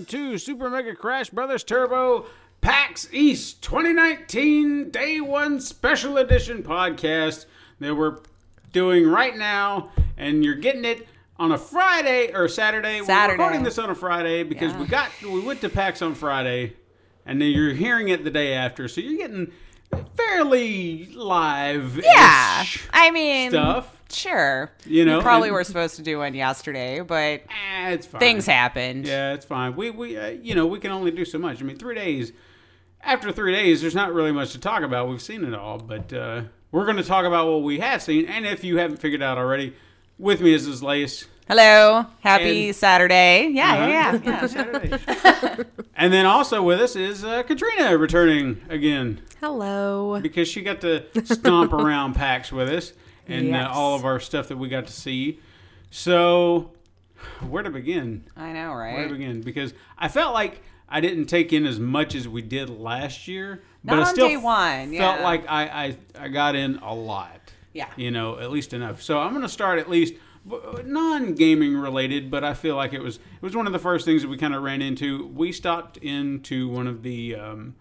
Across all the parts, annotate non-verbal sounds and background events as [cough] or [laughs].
Everyone, and welcome to Super Mega Crash Brothers Turbo PAX East 2019 Day One Special Edition podcast that we're doing right now, and you're getting it on a Friday or Saturday. We're Saturday. recording this on a Friday because we got we went to PAX on Friday, and then you're hearing it the day after, so you're getting fairly live. Yeah. I mean, stuff. Sure. You know, we probably and- were supposed to do one yesterday, but Eh, it's fine. things happened. Yeah, it's fine. We we uh, you know we can only do so much. I mean, three days. After three days, there's not really much to talk about. We've seen it all, but uh, we're going to talk about what we have seen. And if you haven't figured out already, with me is this Lace. Hello. Happy And- Saturday. Yeah, Uh-huh. yeah, yeah. [laughs] yeah. Saturday. and then also with us is uh, Katrina returning again Hello. because she got to stomp [laughs] around PAX with us and Yes. uh, all of our stuff that we got to see. So, where to begin? I know, right? Where to begin? Because I felt like I didn't take in as much as we did last year, but Not I on still day one, felt yeah. like I, I I got in a lot. Yeah. you know, at least enough. So I'm going to start at least non gaming related, but I feel like it was it was one of the first things that we kind of ran into. We stopped into one of the. Um,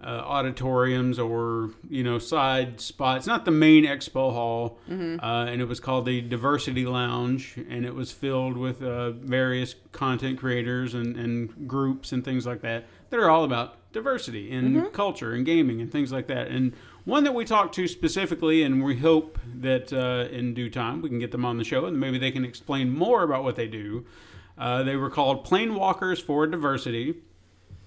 uh, auditoriums or you know side spots not the main expo hall Mm-hmm. uh, and it was called the diversity lounge and it was filled with uh, various content creators and, and groups and things like that that are all about diversity and Mm-hmm. culture and gaming and things like that and one that we talked to specifically and we hope that uh, in due time we can get them on the show and maybe they can explain more about what they do uh, they were called Planeswalkers for diversity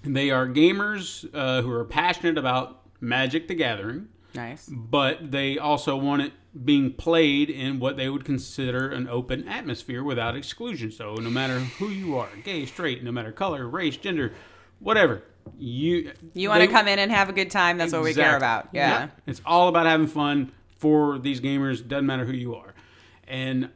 they are gamers uh, who are passionate about Magic the Gathering, Nice. but they also want it being played in what they would consider an open atmosphere without exclusion. So no matter who you are, gay, straight, no matter color, race, gender, whatever, you You want to come in and have a good time. That's what we care about. Yeah. It's all about having fun for these gamers. Doesn't matter who you are. And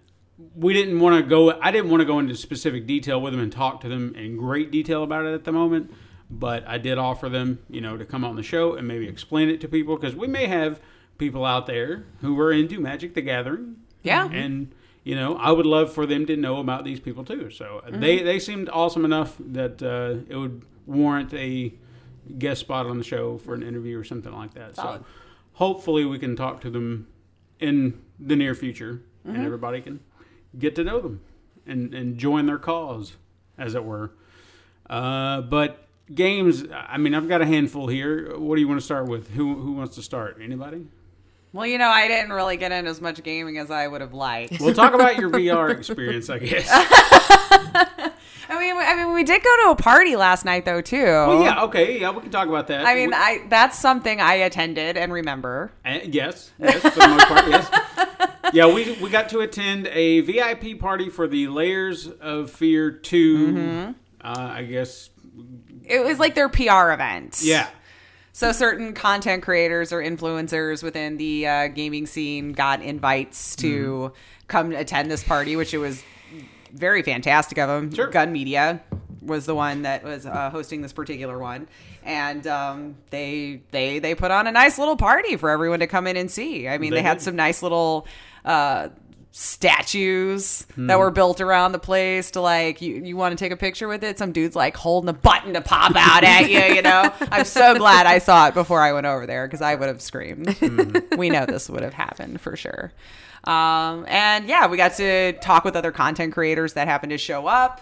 we didn't want to go, I didn't want to go into specific detail with them and talk to them in great detail about it at the moment. But I did offer them, you know, to come on the show and maybe explain it to people because we may have people out there who are into Magic the Gathering. Yeah. And, you know, I would love for them to know about these people too. So Mm-hmm. they, they seemed awesome enough that uh, it would warrant a guest spot on the show for an interview or something like that. Solid. So hopefully we can talk to them in the near future Mm-hmm. and everybody can get to know them and, and join their cause, as it were. Uh, but games, I mean, I've got a handful here. What do you want to start with? Who, who wants to start? Anybody? Well, you know, I didn't really get in as much gaming as I would have liked. We'll talk about your [laughs] VR experience, I guess. [laughs] I mean, I mean, we did go to a party last night though too. Well, yeah, okay, yeah, we can talk about that. I mean, We- I that's something I attended and remember. Uh, yes, yes, for the most part, yes. [laughs] Yeah, we we got to attend a VIP party for the Layers of Fear 2 Mm-hmm. Uh, I guess. It was like their PR event. Yeah, So certain content creators or influencers within the uh, gaming scene got invites to come attend this party, which it was very fantastic of them. Sure. Gun Media was the one that was uh, hosting this particular one, and um, they they they put on a nice little party for everyone to come in and see. I mean, They they, had some nice little. Uh, statues Hmm. that were built around the place to like you, you want to take a picture with it some dude's like holding a button to pop out at you you know [laughs] i'm so glad i saw it before i went over there because i would have screamed we know this would have happened for sure um, and yeah we got to talk with other content creators that happened to show up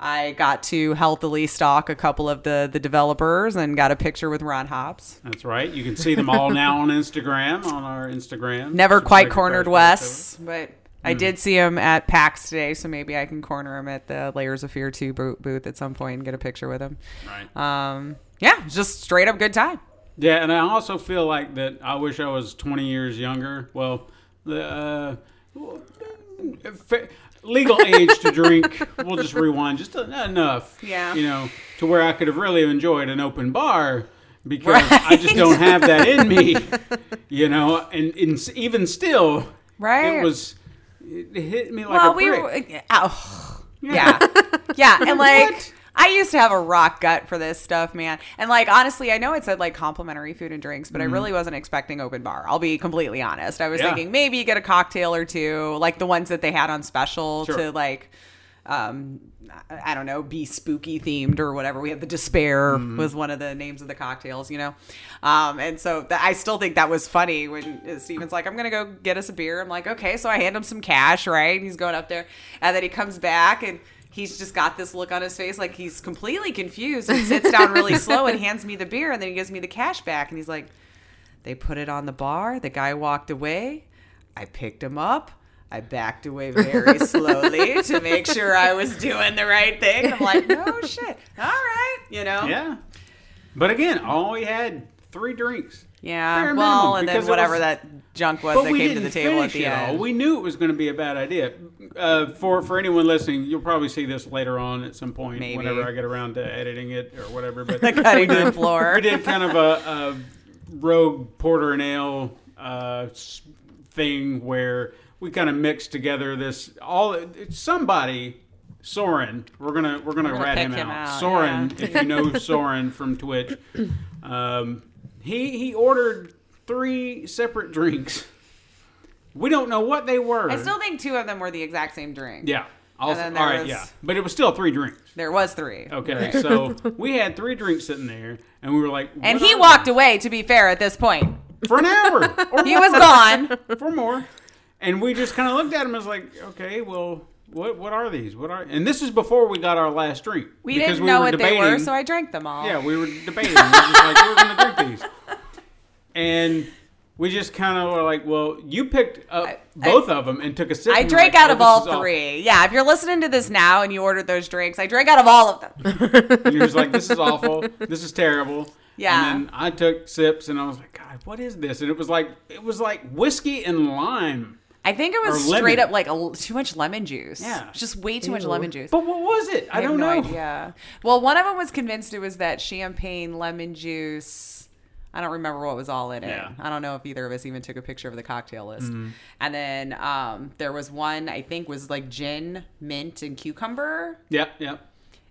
i got to healthily stalk a couple of the the developers and got a picture with ron hobbs that's right. You can see them all now on Instagram, on our Instagram. never quite cornered wes but I did see him at PAX today, so maybe I can corner him at the Layers of Fear 2 booth at some point and get a picture with him. Right. Um, yeah, just straight up good time. Yeah, and I also feel like that. I wish I was 20 years younger. Well, the uh, legal age to drink. We'll just rewind just enough. Yeah. You know, to where I could have really enjoyed an open bar because I just don't have that in me. You know, and, and even still, Right. It was. It hit me like well, a we brick. were, oh, yeah, [laughs] yeah, and like. I used to have a rock gut for this stuff, man. And like honestly, I know it said like complimentary food and drinks, but I really wasn't expecting open bar. I'll be completely honest. I was Mm-hmm. Yeah. thinking maybe you get a cocktail or two, like the ones that they had on special Sure. to like um I don't know, be spooky themed or whatever. We had the despair Mm-hmm. was one of the names of the cocktails, you know. Um and so th- I still think that was funny when Steven's like, I'm gonna go get us a beer. I'm like, okay, so I hand him some cash, right? And He's going up there, and then he comes back and he's just got this look on his face like he's completely confused and sits down really [laughs] slow and hands me the beer and then he gives me the cash back and he's like they put it on the bar the guy walked away i picked him up i backed away very [laughs] slowly to make sure i was doing the right thing i'm like no [laughs] shit all right you know Yeah. But again, I only had three drinks. Yeah well minimum, and then whatever was- that junk was that came to the table at the it all. end We knew it was going to be a bad idea. Uh, for for anyone listening, you'll probably see this later on at some point, Maybe. whenever I get around to editing it or whatever. But [laughs] the cutting room floor we did kind of a, a rogue porter and ale uh, thing where we kind of mixed together this all somebody Soren. We're gonna we're gonna, gonna rat him, him out. out, Soren, yeah. if you know [laughs] Soren from Twitch, um, he he ordered three separate drinks. We don't know what they were. i still think two of them were the exact same drink yeah. Also, there right, was- yeah, but it was still three drinks. there was three Okay, so [laughs] we had three drinks sitting there, and we were like, and he walked they? away to be fair at this point for an hour. Or [laughs] he was gone for more. And we just kind of looked at him as like, okay, well, what what are these? What are? And this is before we got our last drink. We because didn't know were what they were, debating- so I drank them all. yeah, we were debating. we were just like, we're going to drink these, and we just kind of were like, well, you picked up I- both of them and took a sip. I drank like, out oh, of all awful. three. Yeah, if you're listening to this now and you ordered those drinks, I drank out of all of them. And [laughs] you're just like, this is awful. This is terrible. Yeah. And then I took sips, and I was like, God, what is this? And it was like, it was like whiskey and lime. I think it was Or lemon. straight up like a, l- too much lemon juice. Yeah. just way too much lemon juice. But what was it? I, have don't no know. Yeah. Well, one of them was convinced it was that champagne lemon juice. I don't remember what was all in it. Yeah. Mm-hmm. I don't know if either of us even took a picture of the cocktail list. And then um, there was one I think was like gin, mint, and cucumber. Yep, yep,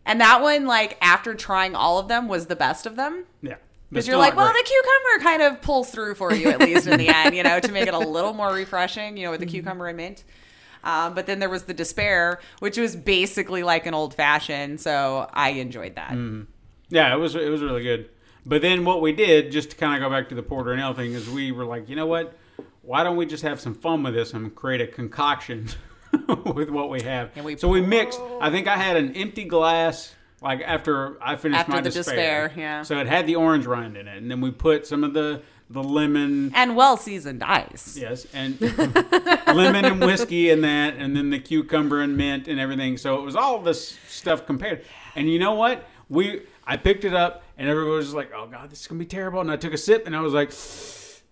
And that one, like after trying all of them, was the best of them. yeah. Because you're like, well, the cucumber kind of pulls through for you at least in the end, you know, to make it a little more refreshing, you know, with the cucumber and mint. Um, but then there was the despair, which was basically like an old fashioned. So I enjoyed that. yeah, it was it was really good. But then what we did, just to kind of go back to the porter and ale thing, is we were like, you know what? Why don't we just have some fun with this and create a concoction [laughs] with what we have? And we so we mixed. I think I had an empty glass. Like after I finished After my the despair, despair, yeah. So it had the orange rind in it, and then we put some of the the lemon, And well seasoned ice. Yes, and [laughs] lemon and whiskey and that, and then the cucumber and mint and everything. So it was all this stuff compared. And you know what? We I picked it up, and everybody was like, "Oh God, this is gonna be terrible." And I took a sip, and I was like,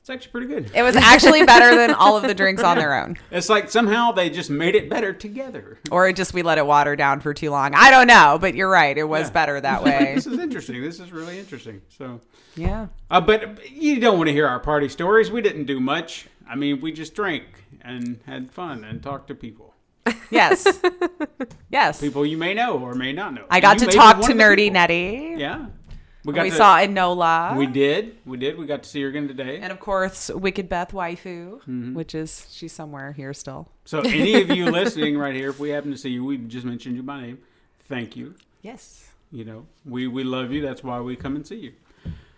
"It's actually pretty good." It was actually better than all of the drinks on their own. [laughs] It's like somehow they just made it better together. Or it just we let it water down for too long. I don't know, but you're right. It was Yeah. better that [laughs] way. this is interesting. This is really interesting. So, yeah. uh, but you don't want to hear our party stories. We didn't do much. I mean, we just drank and had fun and talked to people. [laughs] Yes. Yes. People you may know or may not know. I got to talk to Nerdy. Nettie. Yeah. We We to- saw Enola. We did. We did. We got to see her again today. And of course, Wicked Beth Waifu, Mm-hmm. which is she's somewhere here still. so, any of you [laughs] listening right here, if we happen to see you, we just mentioned you by name. Thank you. Yes. You know, we we love you. That's why we come and see you.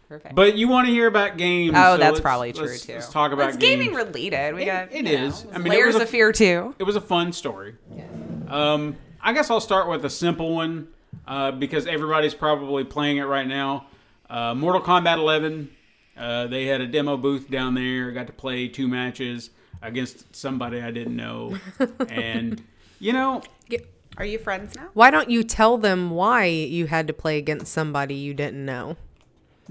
Perfect. But you want to hear about games? oh, so that's probably true let's- too. Let's talk about it's games. gaming related. We It- got it you know. I mean, it layers was a- of fear too. It was a fun story. Um, I guess I'll start with a simple one uh, because everybody's probably playing it right now. Uh, Mortal Kombat 11. Uh, they had a demo booth down there. Got to play two matches. against somebody I didn't know, [laughs] and you know, Are you friends now? Why don't you tell them why you had to play against somebody you didn't know?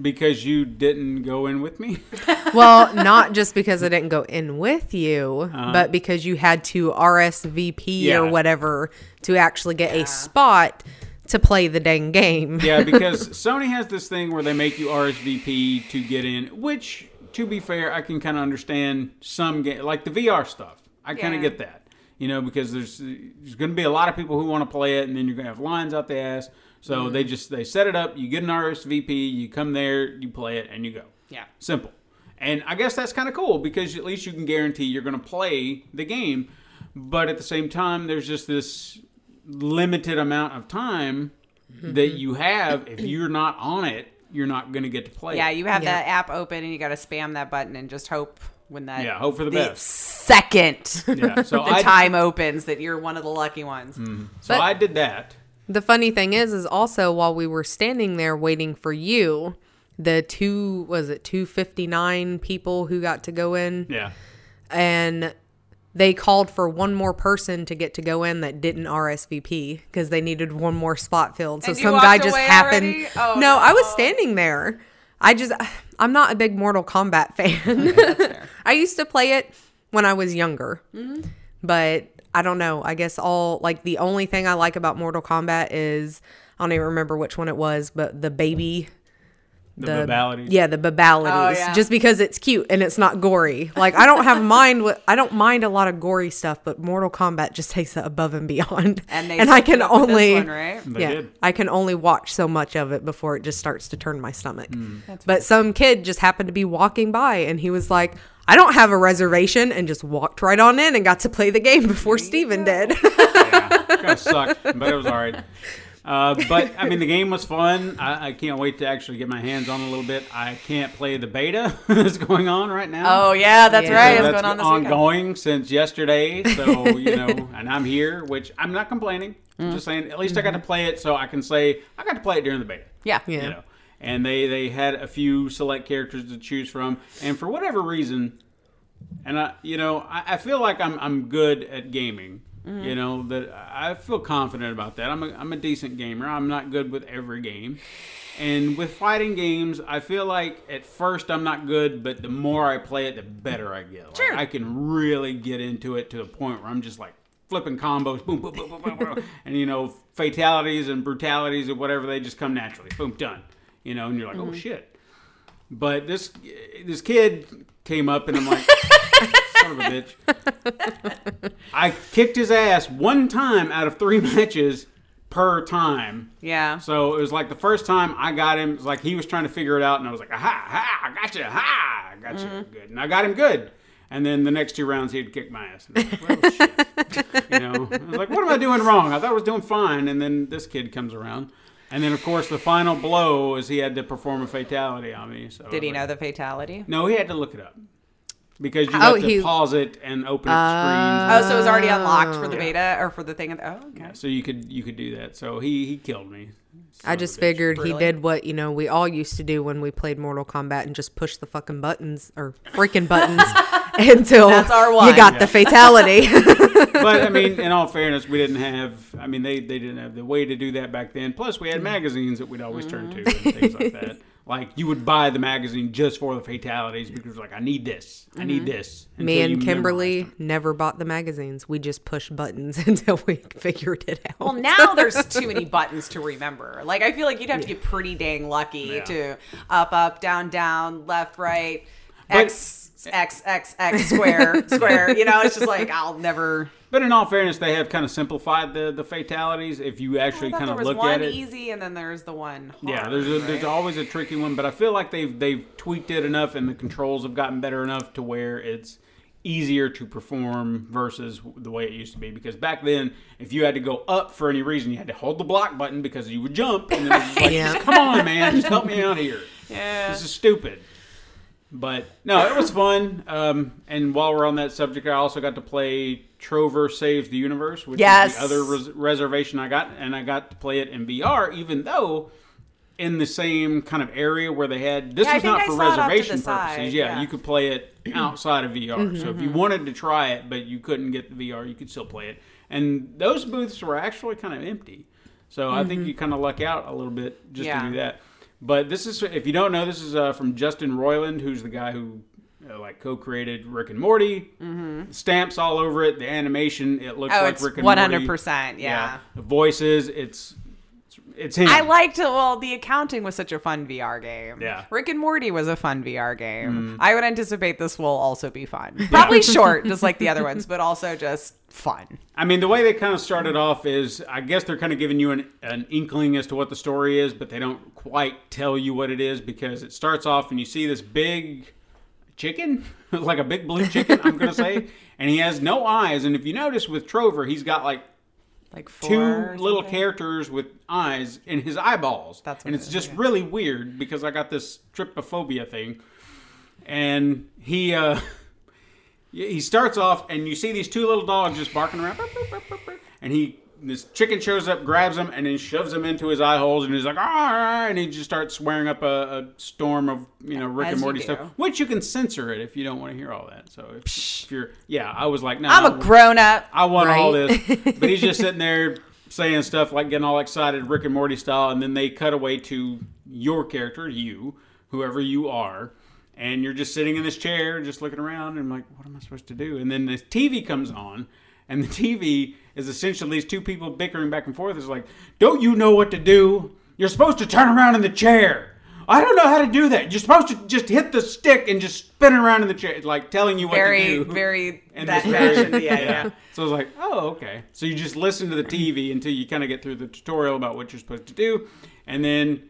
because you didn't go in with me. [laughs] Well, not just because I didn't go in with you, Uh-huh. but because you had to RSVP Yeah. or whatever to actually get a spot to play the dang game. Yeah, [laughs] because Sony has this thing where they make you RSVP to get in, which, to be fair, I can kind of understand some game, like the VR stuff. I kind of Yeah. get that, you know, because there's there's going to be a lot of people who want to play it, and then you're going to have lines out the ass. So mm-hmm. they just they set it up. You get an RSVP, you come there, you play it, and you go. Yeah. Simple. And I guess that's kind of cool because at least you can guarantee you're going to play the game. But at the same time, there's just this limited amount of time that you have. If you're not on it, you're not going to get to play. Yeah, it. you have Yeah. that app open and you got to spam that button and just hope when that Yeah, hope for the best. second [laughs] Yeah. [laughs] So the I time opens that you're one of the lucky ones. Mm-hmm. so But- I did that. The funny thing is, is also while we were standing there waiting for you, the two was it two fifty nine people who got to go in, Yeah. and they called for one more person to get to go in that didn't RSVP because they needed one more spot filled. So And some guy just happened. Oh, no, I was standing there. I just I'm not a big Mortal Kombat [laughs] fan. fair. [laughs] I used to play it when I was younger, Mm-hmm. but I don't know. I guess all like the only thing I like about Mortal Kombat is I don't even remember which one it was, but the baby. The, babalities. Yeah, the babalities. Oh, yeah. Just because it's cute and it's not gory. Like I don't have [laughs] mind what I don't mind a lot of gory stuff, but Mortal Kombat just takes it above and beyond. And they and I can up this only one, right? Yeah. I can only watch so much of it before it just starts to turn my stomach. Hmm. But some kid just happened to be walking by and he was like, I don't have a reservation and just walked right on in and got to play the game before Steven did. yeah, [laughs] kind of sucked, but it was all right. Uh, [laughs] but I mean, the game was fun. I, I can't wait to actually get my hands on a little bit. I can't play the beta [laughs] that's going on right now. Oh yeah, that's Yeah. right. So It's that's going on this weekend. ongoing since yesterday. So [laughs] you know, and I'm here, which I'm not complaining. I'm just saying, at least I got to play it, so I can say I got to play it during the beta. Yeah. Yeah. You know, and they they had a few select characters to choose from, and for whatever reason, and I you know I, I feel like I'm I'm good at gaming. Mm-hmm. You know that I feel confident about that. I'm a, I'm a decent gamer. I'm not good with every game. And with fighting games, I feel like at first I'm not good, but the more I play it, the better I get. Like, Sure. I can really get into it to the point where I'm just like flipping combos, boom, boom, boom, boom, boom, boom. [laughs] and you know fatalities and brutalities or whatever they just come naturally. Boom, done. You know, and you're like, oh mm-hmm. shit. But this this kid came up and I'm like, [laughs] son of a bitch. I kicked his ass one time out of three [laughs] matches per time. Yeah. So it was like the first time I got him, it was like he was trying to figure it out, and I was like, aha, aha, I got you, aha, I got you, mm-hmm. good. And I got him good. And then the next two rounds, he'd kick my ass. And I was like, well, shit. [laughs] you know, I was like, what am I doing wrong? I thought I was doing fine. And then this kid comes around. And then, of course, the final blow is he had to perform a fatality on me. So Did he know the fatality? No, he had to look it up. Because you Oh, have to he- pause it and open up Oh, screens. Oh, so it was already unlocked for the oh. Yeah. beta or for the thing. Oh, okay. So you could you could do that. So he he killed me. Son I of a just bitch. figured he Really? did what, you know, we all used to do when we played Mortal Kombat and just push the fucking buttons or freaking buttons [laughs] until That's our you one. got the fatality. [laughs] but I mean, in all fairness, we didn't have. I mean, they, they didn't have the way to do that back then. Plus, we had mm. magazines that we'd always turn to and things like [laughs] that. Like you would buy the magazine just for the fatalities because like, I need this, I need mm-hmm. this. Me and Kimberly never bought the magazines. We just pushed buttons [laughs] until we figured it out. Well, now [laughs] there's too many buttons to remember. Like I feel like you'd have to get pretty dang lucky Yeah. to up, up, down, down, left, right, But- X, X, X, X, square, square. You know, it's just like I'll never. But in all fairness, they have kind of simplified the the fatalities. If you actually kind of look one at it, There's one easy, and then there's the one. Hard, Yeah, there's a, there's always a tricky one, but I feel like they've they've tweaked it enough, and the controls have gotten better enough to where it's easier to perform versus the way it used to be. Because back then, if you had to go up for any reason, you had to hold the block button because you would jump, and then it was [laughs] like, Yeah. come on, man, just help me [laughs] out here. Yeah. This is stupid. But no, it was fun. Um, and while we're on that subject, I also got to play Trover Saves the Universe, which Yes. is the other res- reservation I got, and I got to play it in VR, even though in the same kind of area where they had. This Yeah, was not I for saw it off to the reservation side, purposes. Yeah, yeah. you could play it [clears throat] outside of VR. Mm-hmm, So if you wanted to try it, but you couldn't get the VR, you could still play it. And those booths were actually kind of empty. So I think you kind of luck out a little bit just Mm-hmm. Yeah. to do that. But this is, if you don't know, this is uh, from Justin Roiland, who's the guy who uh, like co-created Rick and Morty. Mm-hmm. Stamps all over it. The animation, it looks Oh, like Rick and Morty. 100%, yeah. The voices, it's it's, him. I liked it. Well, the accounting was such a fun VR game. Yeah. Mm. Rick and Morty was a fun VR game. I would anticipate this will also be fun. Probably [laughs] short, just like the other ones, but also just fun. I mean, the way they kind of started off is, I guess they're kind of giving you an, an inkling as to what the story is, but they don't quite tell you what it is because it starts off and you see this big chicken, [laughs] like a big blue chicken, I'm going to say, [laughs] and he has no eyes. And if you notice with Trover, he's got like Like four two little something. characters with eyes in his eyeballs. That's what and it it's is, just yeah. really weird because I got this trypophobia thing. And he uh [laughs] he starts off and you see these two little dogs just barking around and he this chicken shows up, grabs him, and then shoves him into his eye holes, and he's like, ah, and he just starts swearing up a, a storm of, you know, Rick As and Morty stuff, which you can censor it if you don't want to hear all that. So if, if you're, yeah, I was like, no, I'm a grown up. I want all this. [laughs] But he's just sitting there saying stuff like getting all excited, Rick and Morty style, and then they cut away to your character, you, whoever you are, and you're just sitting in this chair, just looking around, and I'm like, what am I supposed to do? And then the TV comes on, and the TV is essentially these two people bickering back and forth. It's like, don't you know what to do? You're supposed to turn around in the chair. I don't know how to do that. You're supposed to just hit the stick and just spin around in the chair, like telling you what Very, to do. very [laughs] And that very- fashion. Yeah, yeah. So I was like, oh, okay. So you just listen to the TV until you kind of get through the tutorial about what you're supposed to do. And then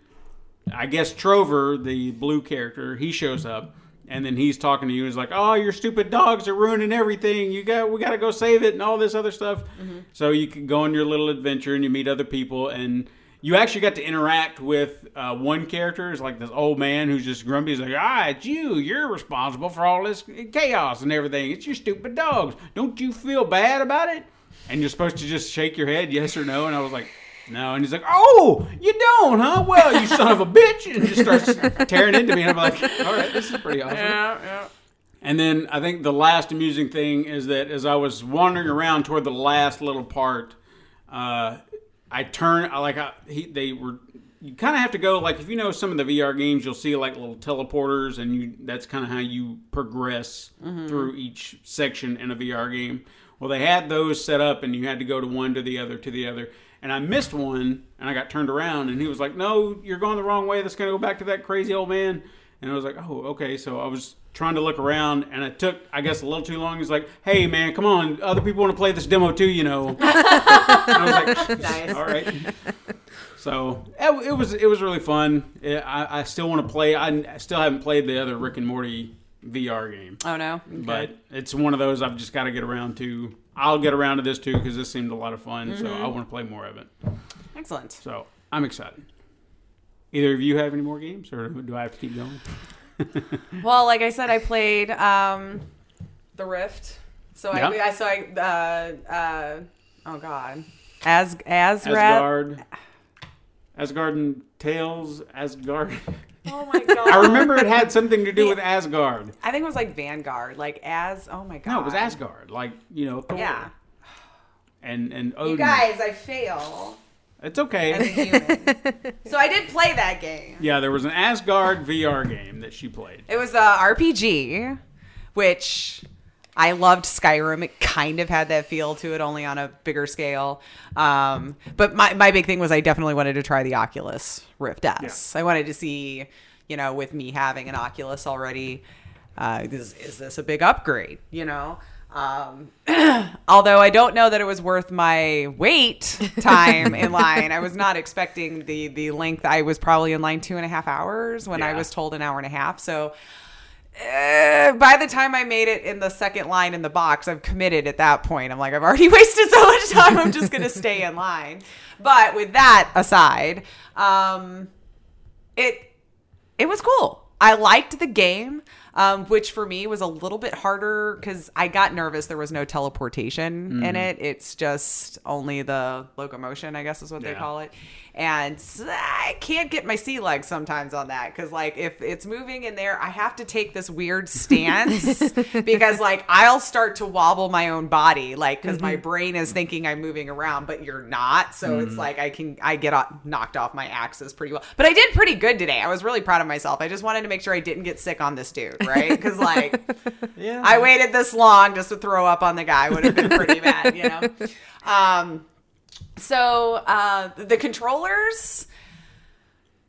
I guess Trover, the blue character, he shows up. And then he's talking to you. He's like, "Oh, your stupid dogs are ruining everything. You got, we got to go save it, and all this other stuff." So you can go on your little adventure, and you meet other people, and you actually got to interact with uh, one character. It's like this old man who's just grumpy. He's like, "Ah, it's you. You're responsible for all this chaos and everything. It's your stupid dogs. Don't you feel bad about it?" And you're supposed to just shake your head, yes or no. And I was like, no. And he's like, oh, you don't, huh? Well, you son of a bitch. And just starts tearing into me. And I'm like, all right, this is pretty awesome. Yeah, yeah. And then I think the last amusing thing is that as I was wandering around toward the last little part, uh, I turn, I like, I, he, they were, you kind of have to go, like, if you know some of the VR games, you'll see like little teleporters, and you that's kind of how you progress through each section in a VR game. Well, they had those set up, and you had to go to one to the other to the other. And I missed one, and I got turned around, and he was like, "No, you're going the wrong way. That's going to go back to that crazy old man." And I was like, "Oh, okay." So I was trying to look around, and it took, I guess, a little too long. He's like, "Hey, man, come on! Other people want to play this demo too, you know." [laughs] and I was like, Nice. "All right." So it, it was it was really fun. It, I, I still want to play. I, I still haven't played the other Rick and Morty VR game, Oh no. but it's one of those I've just got to get around to. I'll get around to this too because this seemed a lot of fun. So I want to play more of it. Excellent. So I'm excited. Either of you have any more games, or do I have to keep going? [laughs] Well, like I said, I played um, the Rift. So Yeah. I, I so I uh, uh, oh god, As Asgard, Asgard and Tales, Asgard. [laughs] Oh my god. I remember it had something to do with Asgard. I think it was like Vanguard, like as. Oh my god. No, it was Asgard, like you know, Thor Yeah. and and Odin. You guys, I fail it's as a okay. human. [laughs] so I did play that game. Yeah, there was an Asgard VR game that she played. It was a RPG, which I loved Skyrim. It kind of had that feel to it, only on a bigger scale. Um, but my, my big thing was I definitely wanted to try the Oculus Rift S. I wanted to see, you know, with me having an Oculus already, uh, is, is this a big upgrade, you know? Um, [clears throat] although I don't know that it was worth my wait time in [laughs] line. I was not expecting the the length. I was probably in line two and a half hours when I was told an hour and a half. So uh, by the time I made it in the second line in the box, I've committed at that point. I'm like, I've already [laughs] wasted so much time. I'm just going to stay in line. But with that aside, um, it it was cool. I liked the game. um, which for me was a little bit harder because I got nervous. There was no teleportation Mm-hmm. in it. It's just only the locomotion, I guess is what they call it. And I can't get my sea legs sometimes on that because, like, if it's moving in there, I have to take this weird stance [laughs] because, like, I'll start to wobble my own body, like, because my brain is thinking I'm moving around, but you're not. So it's like I can I get o- knocked off my axis pretty well. But I did pretty good today. I was really proud of myself. I just wanted to make sure I didn't get sick on this dude, right? Because like [laughs] Yeah. I waited this long just to throw up on the guy would have been pretty bad, you know. [laughs] Um, so uh, the controllers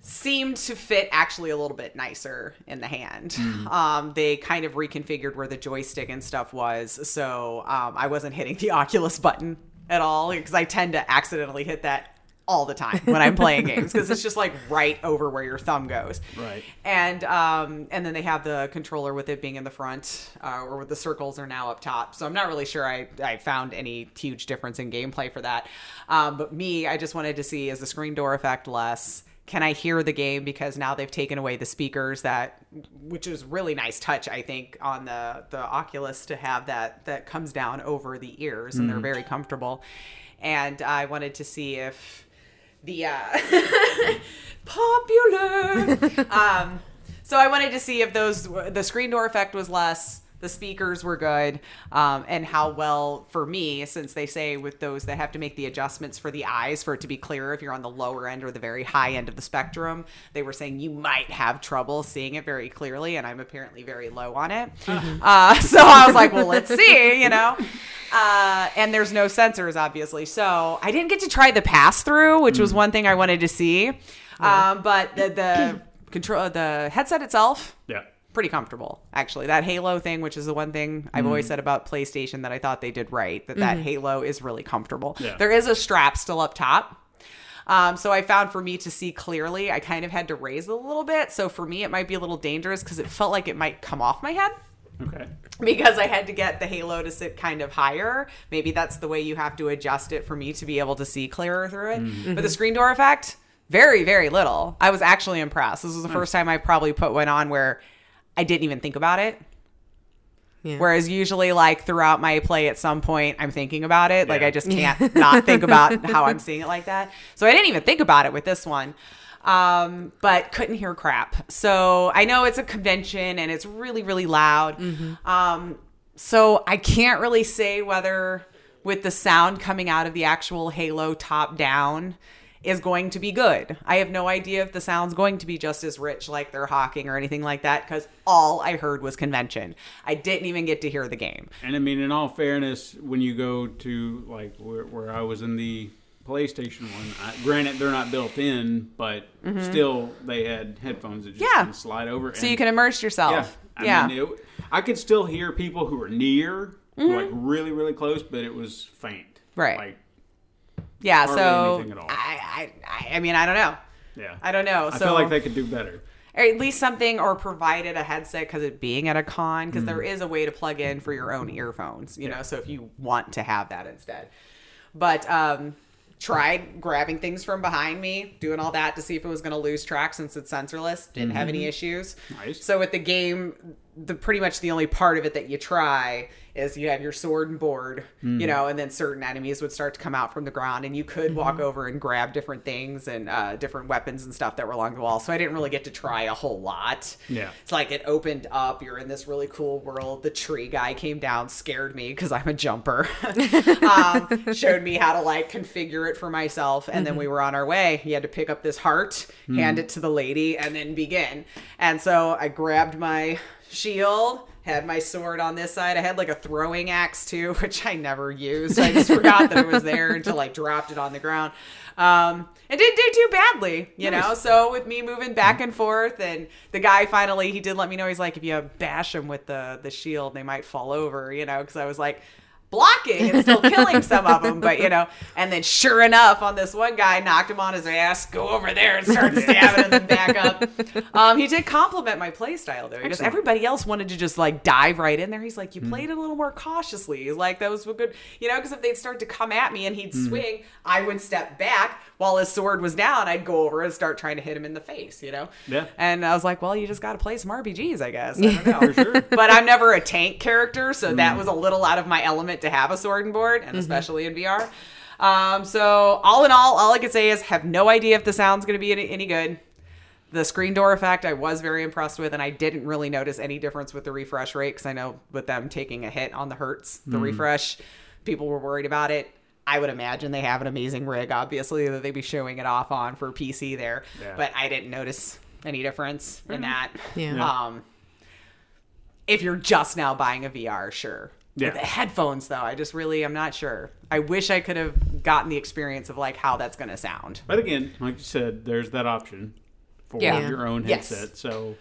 seemed to fit actually a little bit nicer in the hand. Um, they kind of reconfigured where the joystick and stuff was, so um, I wasn't hitting the [laughs] Oculus button at all because I tend to accidentally hit that all the time when I'm playing games because it's just like right over where your thumb goes. Right. And um, and then they have the controller with it being in the front, uh, or with the circles are now up top. So I'm not really sure I, I found any huge difference in gameplay for that. Um, but me, I just wanted to see is the screen door effect less. Can I hear the game because now they've taken away the speakers that, which is really nice touch I think on the the Oculus to have that that comes down over the ears and they're very comfortable. And I wanted to see if the uh, [laughs] popular. [laughs] um, so I wanted to see if those the screen door effect was less, the speakers were good, um, and how well for me, since they say with those they have to make the adjustments for the eyes for it to be clearer if you're on the lower end or the very high end of the spectrum. They were saying you might have trouble seeing it very clearly, and I'm apparently very low on it. Uh, [laughs] so I was like, well, let's see, you know. Uh, and there's no sensors, obviously. So I didn't get to try the pass through, which was one thing I wanted to see. Um, but the, the control, the headset itself, Yeah. Pretty comfortable actually. That Halo thing, which is the one thing I've mm. always said about PlayStation that I thought they did right, that that mm-hmm. Halo is really comfortable. Yeah. There is a strap still up top. Um, so I found for me to see clearly, I kind of had to raise it a little bit. So for me, it might be a little dangerous because it felt like it might come off my head Okay. because I had to get the halo to sit kind of higher. Maybe that's the way you have to adjust it for me to be able to see clearer through it. Mm-hmm. But the screen door effect, very, very little. I was actually impressed. This was the hmm. first time I probably put one on where I didn't even think about it. Yeah. Whereas usually, like throughout my play, at some point, I'm thinking about it. Like I just [laughs] can't not think about how I'm seeing it like that. So I didn't even think about it with this one, um, but couldn't hear crap. So I know it's a convention and it's really, really loud. Um, so I can't really say whether with the sound coming out of the actual Halo top down is going to be good. I have no idea if the sound's going to be just as rich like they're hawking or anything like that because all I heard was convention. I didn't even get to hear the game. And I mean, in all fairness, when you go to like where, where I was in the PlayStation one, I, granted they're not built in, but still they had headphones that just Mm-hmm. Yeah. slide over. So you can immerse Yeah, yourself. I Yeah. mean, it, I could still hear people who were near, Mm-hmm. like really, really close, but it was faint. Right. Like, yeah. hardly So anything at all. I, I, I mean, I don't know. yeah. I don't know. I so feel like they could do better. or at least something or provided a headset because it being at a con because there is a way to plug in for your own earphones you know so if you want to have that instead but um tried grabbing things from behind me doing all that to see if it was going to lose track since it's sensorless didn't have any issues Nice. so with the game the pretty much the only part of it that you try is you have your sword and board, you know, and then certain enemies would start to come out from the ground, and you could walk over and grab different things and uh, different weapons and stuff that were along the wall. So I didn't really get to try a whole lot. Yeah. it's like it opened up. You're in this really cool world. The tree guy came down, scared me because I'm a jumper. [laughs] um, showed me how to like configure it for myself, and then we were on our way. He had to pick up this heart, hand it to the lady, and then begin. And so I grabbed my shield had my sword on this side. I had like a throwing axe too [laughs] which i never used. I just forgot that it was there until i dropped it on the ground. Um it didn't do too badly you know? So with me moving back and forth and the guy finally he did let me know he's like if you bash them with the the shield they might fall over you know? Because i was like blocking and still killing some of them, but you know, [laughs] and then sure enough, on this one guy, knocked him on his ass, go over there and start stabbing him, back up. [laughs] Um, he did compliment my play style though, because everybody else wanted to just like dive right in there. He's like, you played it a little more cautiously. He's like, that was good, you know, because if they'd start to come at me and he'd swing, I would step back, while his sword was down, I'd go over and start trying to hit him in the face, you know? Yeah. And I was like, well, you just got to play some RPGs, I guess. I don't [laughs] know. Sure. but I'm never a tank character, so Mm. that was a little out of my element to have a sword and board, and especially in VR. Um, so all in all, all I could say is have no idea if the sound's going to be any, any good. The screen door effect I was very impressed with, and I didn't really notice any difference with the refresh rate because I know with them taking a hit on the hertz, the refresh, people were worried about it. I would imagine they have an amazing rig, obviously, that they'd be showing it off on for PC there, Yeah. but I didn't notice any difference in that. Yeah. Um, if you're just now buying a VR, sure. Yeah. With the headphones, though, I just really I'm not sure. I wish I could have gotten the experience of like how that's going to sound. But again, like you said, there's that option for Yeah. your own Yes. headset. So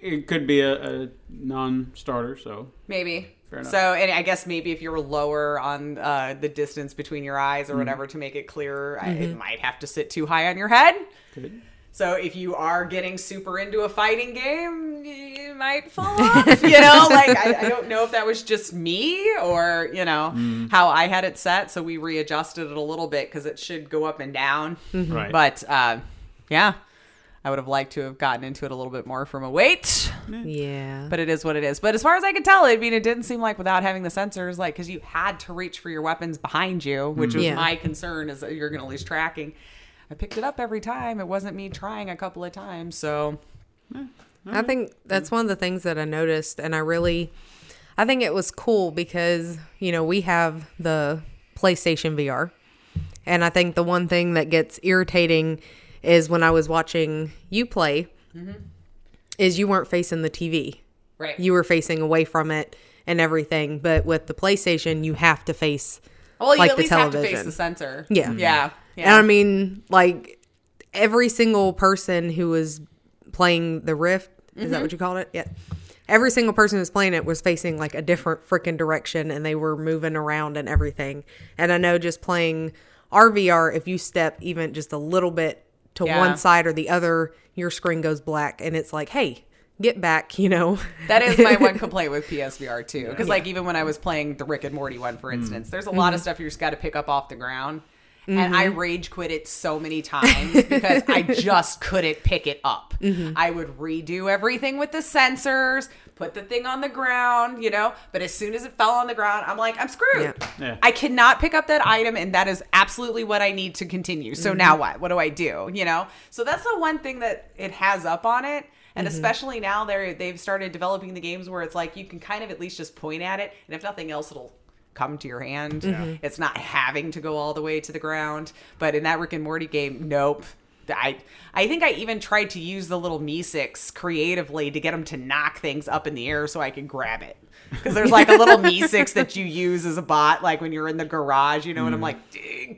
it could be a, a non-starter. So Maybe. Fair enough. So, and I guess maybe if you're lower on uh, the distance between your eyes or whatever to make it clearer, I, it might have to sit too high on your head. good. So if you are getting super into a fighting game, you might fall off. you know, [laughs] like I, I don't know if that was just me or you know mm. how I had it set. So we readjusted it a little bit because it should go up and down. Mm-hmm. Right. But uh, yeah, I would have liked to have gotten into it a little bit more from a weight. Yeah. But it is what it is. But as far as I could tell, I mean, it didn't seem like without having the sensors, like because you had to reach for your weapons behind you, which mm. was Yeah. my concern, is that you're going to lose tracking. I picked it up every time. It wasn't me trying a couple of times, so I think that's one of the things that I noticed, and I really, I think it was cool because you know we have the PlayStation VR, and I think the one thing that gets irritating is when I was watching you play, mm-hmm. is you weren't facing the TV, right. you were facing away from it and everything, but with the PlayStation you have to face well, you like at least have to face the sensor. Yeah. yeah, And. I mean, like every single person who was playing the Rift, is Mm-hmm. that what you called it? Yeah. Every single person who was playing it was facing like a different freaking direction and they were moving around and everything. And I know just playing RVR, if you step even just a little bit to Yeah. one side or the other, your screen goes black and it's like, hey, get back, [laughs] you know? That is my one [laughs] complaint with PSVR too. Because like even when I was playing the Rick and Morty one, for instance, there's a lot of stuff you just got to pick up off the ground. And I mm-hmm. rage quit it so many times because I [laughs] just couldn't pick it up. Mm-hmm. I would redo everything with the sensors, put the thing on the ground, you know. But as soon as it fell on the ground, I'm like, I'm screwed. Yeah. Yeah. I cannot pick up that item, and that is absolutely what I need to continue. So now mm-hmm. what? What do I do? You know. So that's the one thing that it has up on it, and especially now they're they've started developing the games where it's like you can kind of at least just point at it, and if nothing else, it'll come to your hand. It's not having to go all the way to the ground. But in that Rick and Morty game, nope. I I think I even tried to use the little Meeseeks creatively to get them to knock things up in the air so I could grab it. Because there's like a little [laughs] Meeseeks that you use as a bot, like when you're in the garage, you know, and I'm like,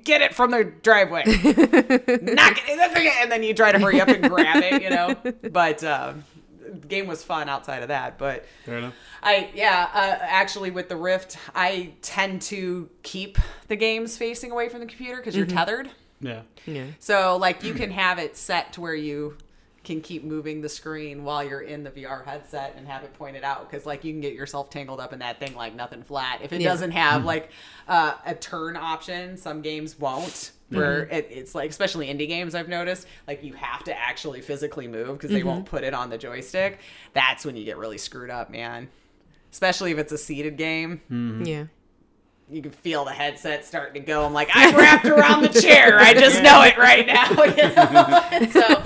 get it from the driveway, [laughs] knock it, in the thing," and then you try to hurry up and grab it, you know. [laughs] But uh, the game was fun outside of that. But Fair enough. I yeah, uh, actually with the Rift, I tend to keep the games facing away from the computer because you're tethered. Yeah. Yeah. So like you can have it set to where you can keep moving the screen while you're in the VR headset and have it pointed out because like you can get yourself tangled up in that thing like nothing flat. If it Yeah. doesn't have like uh, a turn option, some games won't. Where mm-hmm. it, it's like, especially indie games, I've noticed, like you have to actually physically move because they won't mm-hmm. put it on the joystick. That's when you get really screwed up, man. Especially if it's a seated game mm-hmm. Yeah. You can feel the headset starting to go. I'm like, I'm wrapped around the chair. I just know it right now. You know? So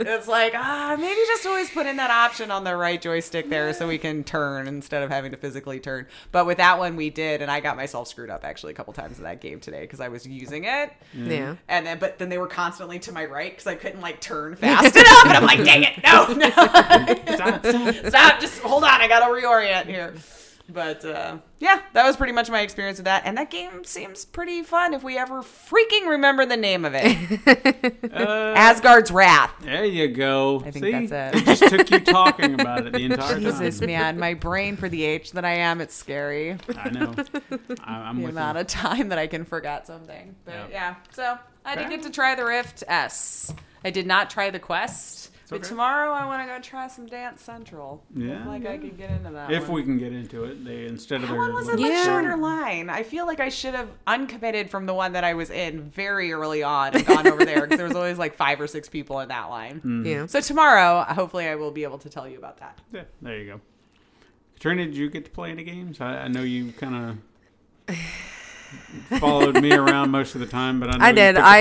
it's like, ah, maybe just always put in that option on the right joystick there so we can turn instead of having to physically turn. But with that one, we did, and I got myself screwed up actually a couple times in that game today because I was using it. Yeah. And then, but then they were constantly to my right because I couldn't like turn fast [laughs] enough. And I'm like, dang it, no, no, [laughs] Stop, stop. stop, just hold on, I gotta reorient here. But uh, yeah, that was pretty much my experience with that, and that game seems pretty fun if we ever freaking remember the name of it. [laughs] Uh, Asgard's Wrath. there you go. I think See? that's it. It just took you talking about it the entire [laughs] Jesus, time. Jesus, man, my brain for the age that I am, it's scary. I know. [laughs] I, I'm The with amount you. of time that I can forget something. But Yeah. yeah, so I did Okay. get to try the Rift S. I did not try the Quest. But okay. tomorrow I want to go try some Dance Central. Yeah, Look like I could get into that. If one. we can get into it, they instead of That their one was a little- much Yeah. shorter line. I feel like I should have uncommitted from the one that I was in very early on and gone over there because there was always like five or six people in that line. Mm. Yeah. So tomorrow, hopefully, I will be able to tell you about that. Yeah, there you go. Katrina, did you get to play any games? I, I know you kind of [sighs] followed me around most of the time, but I know I did. picked up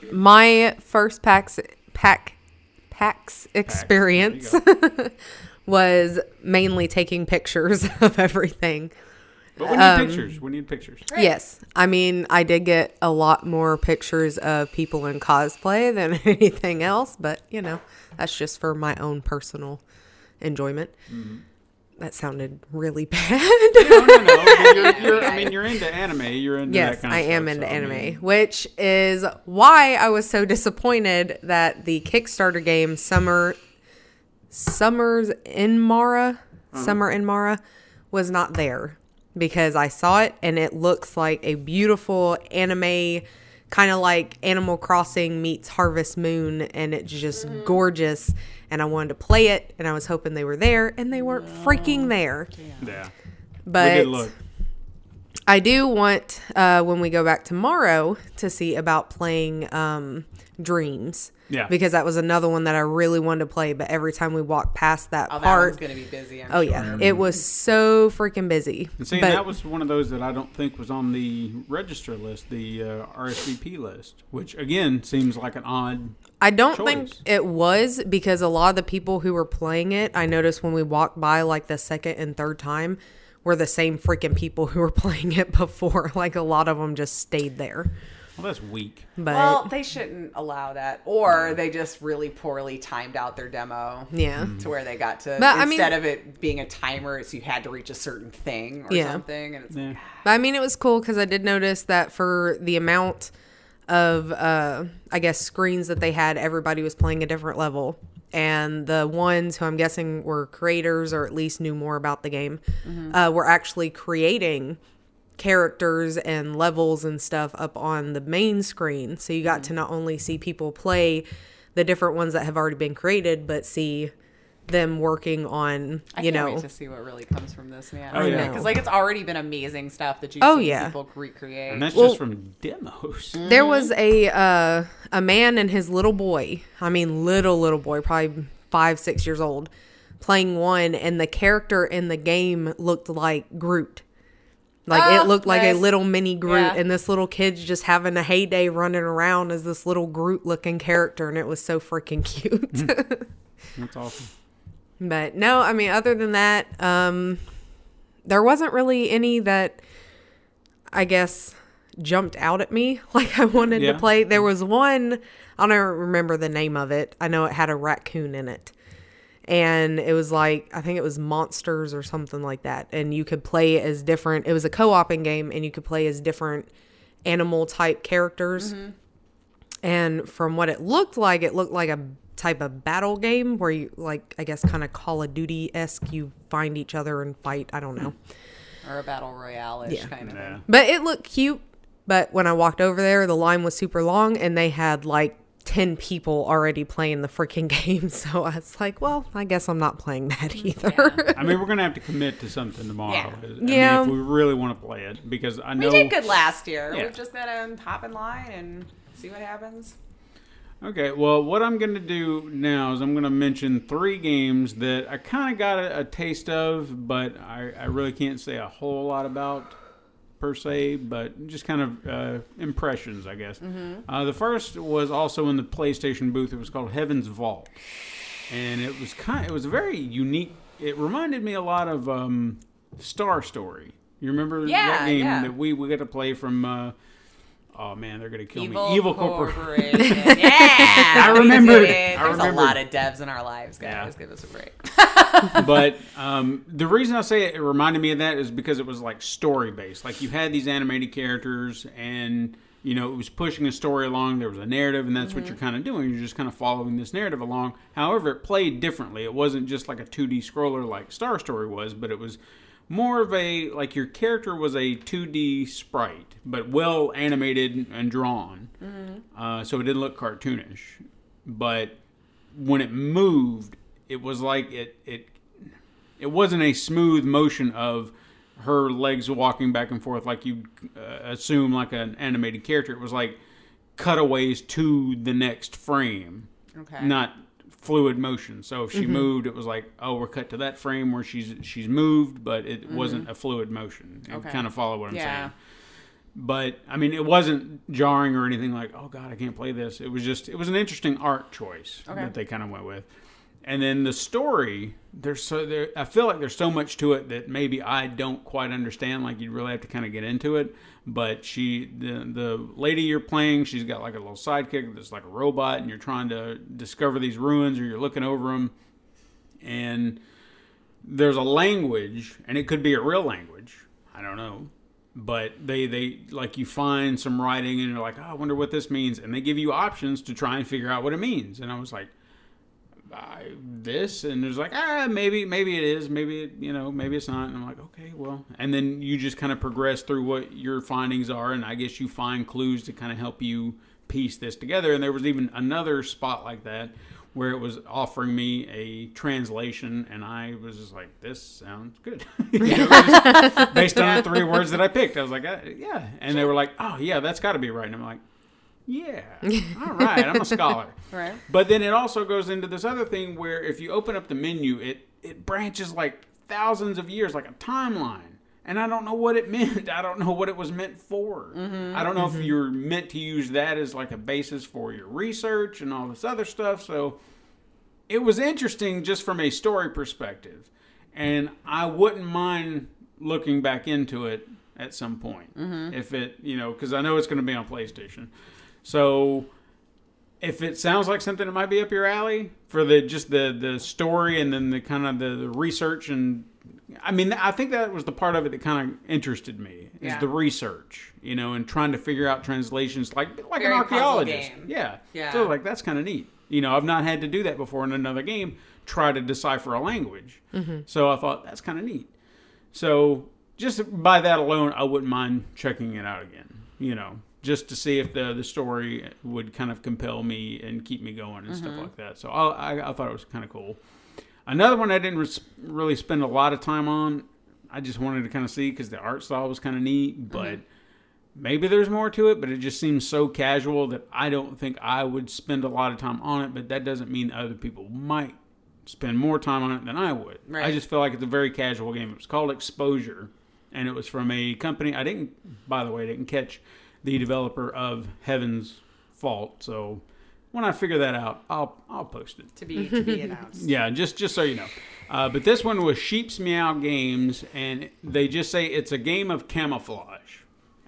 the I- My first packs pack PAX experience There [laughs] was mainly taking pictures [laughs] of everything. But we need Um, pictures. We need pictures. Yes. I mean, I did get a lot more pictures of people in cosplay than [laughs] anything else, but you know, that's just for my own personal enjoyment. Mm-hmm. That sounded really [laughs] bad. No, no, no. but You're, you're, I [laughs] mean, you're into anime. You're into that yes, kind of stuff. I am stuff, into so, I anime, mean, which is why I was so disappointed that the Kickstarter game Summer Summers in Mara, Uh-huh. Summer in Mara was not there because I saw it and it looks like a beautiful anime kind of like Animal Crossing meets Harvest Moon and it's just Mm-hmm. gorgeous and I wanted to play it and I was hoping they were there and they weren't freaking there. yeah. But look. I do want uh, when we go back tomorrow to see about playing um, Dreams. Yeah. Because that was another one that I really wanted to play, but every time we walked past that Oh, that part, one's gonna be busy. I'm oh sure. yeah, it was so freaking busy. And see, But- that was one of those that I don't think was on the register list, the uh, RSVP list, which again seems like an odd. I don't choice. think it was because a lot of the people who were playing it, I noticed when we walked by like the second and third time, were the same freaking people who were [laughs] playing it before. Like a lot of them just stayed there. Well, that's weak. But Well, they shouldn't allow that, or they just really poorly timed out their demo. yeah. Mm-hmm. To where they got to But, I mean- instead of it being a timer, so you had to reach a certain thing or Yeah. something, and it's Yeah. But I mean, it was cool because I did notice that for the amount of, uh, I guess, screens that they had, everybody was playing a different level. And the ones who I'm guessing were creators or at least knew more about the game uh, were actually creating characters and levels and stuff up on the main screen. So you got to not only see people play the different ones that have already been created, but see them working on, I you can't know, wait to see what really comes from this, man. Oh, yeah. because like it's already been amazing stuff that you've Oh, seen yeah. people recreate. And that's Well- just from demos. There was a uh, a man and his little boy. I mean, little little boy, probably five six years old, playing one, and the character in the game looked like Groot. Like Oh, it looked like a little mini Groot, Yeah. and this little kid's just having a heyday running around as this little Groot looking character, and it was so freaking cute. [laughs] That's awesome. But no, I mean, other than that, um, there wasn't really any that I guess jumped out at me [laughs] like I wanted Yeah. to play. There was one, I don't remember the name of it. I know it had a raccoon in it. And it was like, I think it was Monsters or something like that. And you could play as different, it was a co oping game, and you could play as different animal type characters. Mm-hmm. And from what it looked like, it looked like a type of battle game where you, like, I guess, kind of Call of Duty esque. You find each other and fight. I don't know. [laughs] or a battle royale ish Yeah. kind of Yeah. thing. But it looked cute. But when I walked over there, the line was super long and they had like 10 people already playing the freaking [laughs] game. So I was like, well, I guess I'm not playing that either. I mean, we're gonna have to commit to something tomorrow. Yeah. I mean, Yeah. if we really want to play it, because I know. We know. did good last year. Yeah. We've just got to um, hop in line and see what happens. Okay, well, what I'm going to do now is I'm going to mention three games that I kind of got a, a taste of, but I, I really can't say a whole lot about per se, but just kind of uh, impressions, I guess. Uh, the first was also in the PlayStation booth. It was called Heaven's Vault, and it was kind. It was very unique. It reminded me a lot of um, Star Story. You remember Yeah, that game yeah. that we we got to play from? Oh man, they're gonna kill Evil, me. Evil Corporation. Corporation. [laughs] yeah, I remember. it. There's I a remembered. lot of devs in our lives, guys. Yeah. Give us a break. [laughs] but um, the reason I say it, it reminded me of that is because it was like story based. Like you had these animated characters, and you know it was pushing a story along. There was a narrative, and that's what you're kind of doing. You're just kind of following this narrative along. However, it played differently. It wasn't just like a 2D scroller like Star Story was, but it was more of a like your character was a 2D sprite, but well animated and drawn. Uh, so it didn't look cartoonish, but when it moved, it was like it it it wasn't a smooth motion of her legs walking back and forth like you uh, assume like an animated character. It was like cutaways to the next frame, Okay. not fluid motion. So if she mm-hmm. moved, it was like, oh, we're cut to that frame where she's she's moved, but it mm-hmm. wasn't a fluid motion. You Okay. kind of follow what I'm Yeah. saying. But I mean, it wasn't jarring or anything like, oh god, I can't play this. It was just, it was an interesting art choice Okay. that they kind of went with. And then the story, there's so there, I feel like there's so much to it that maybe I don't quite understand. Like you'd really have to kind of get into it. But she, the the lady you're playing, she's got like a little sidekick that's like a robot, and you're trying to discover these ruins, or you're looking over them, and there's a language, and it could be a real language. I don't know. But they, they like you find some writing and you're like, oh, I wonder what this means. And they give you options to try and figure out what it means. And I was like, I, this and there's like ah maybe maybe it is maybe it, you know maybe it's not and I'm like okay well and then you just kind of progress through what your findings are and I guess you find clues to kind of help you piece this together and there was even another spot like that where it was offering me a translation and I was just like this sounds good. [laughs] Know, based on the three words that I picked I was like uh, yeah and they were like oh yeah that's got to be right and I'm like yeah all right I'm a scholar [laughs] Right. but then it also goes into this other thing where if you open up the menu, it it branches like thousands of years, like a timeline. And I don't know what it [laughs] meant. I don't know what it was meant for. Mm-hmm. I don't know if mm-hmm. you're meant to use that as like a basis for your research and all this other stuff. So it was interesting just from a story perspective. And I wouldn't mind looking back into it at some point. Mm-hmm. If it, you know, because I know it's going to be on PlayStation. So if it sounds like something that might be up your alley for the just the the story and then the kind of the, the research and I mean I think that was the part of it that kind of interested me is Yeah. the research you know and trying to figure out translations like like Very an archaeologist. yeah. Yeah. so like that's kind of neat. You know I've not had to do that before in another game try to decipher a language. Mm-hmm. So I thought that's kind of neat. So just by that alone, I wouldn't mind checking it out again. You know, just to see if the the story would kind of compel me and keep me going and stuff mm-hmm. like that. So I, I, I thought it was kind of cool. Another one I didn't res- really spend a lot of time on. I just wanted to kind of see because the art style was kind of neat, mm-hmm. but maybe there's more to it. But it just seems so casual that I don't think I would spend a lot of time on it. But that doesn't mean other people might spend more time on it than I would. I just feel like it's a very casual game. It was called Exposure, and it was from a company. I didn't, by the way, didn't catch the developer of Heaven's Vault. So when I figure that out, I'll I'll post it. To be to be announced. [laughs] Yeah, just just so you know. Uh, but this one was Sheep's Meow Games, and they just say it's a game of camouflage,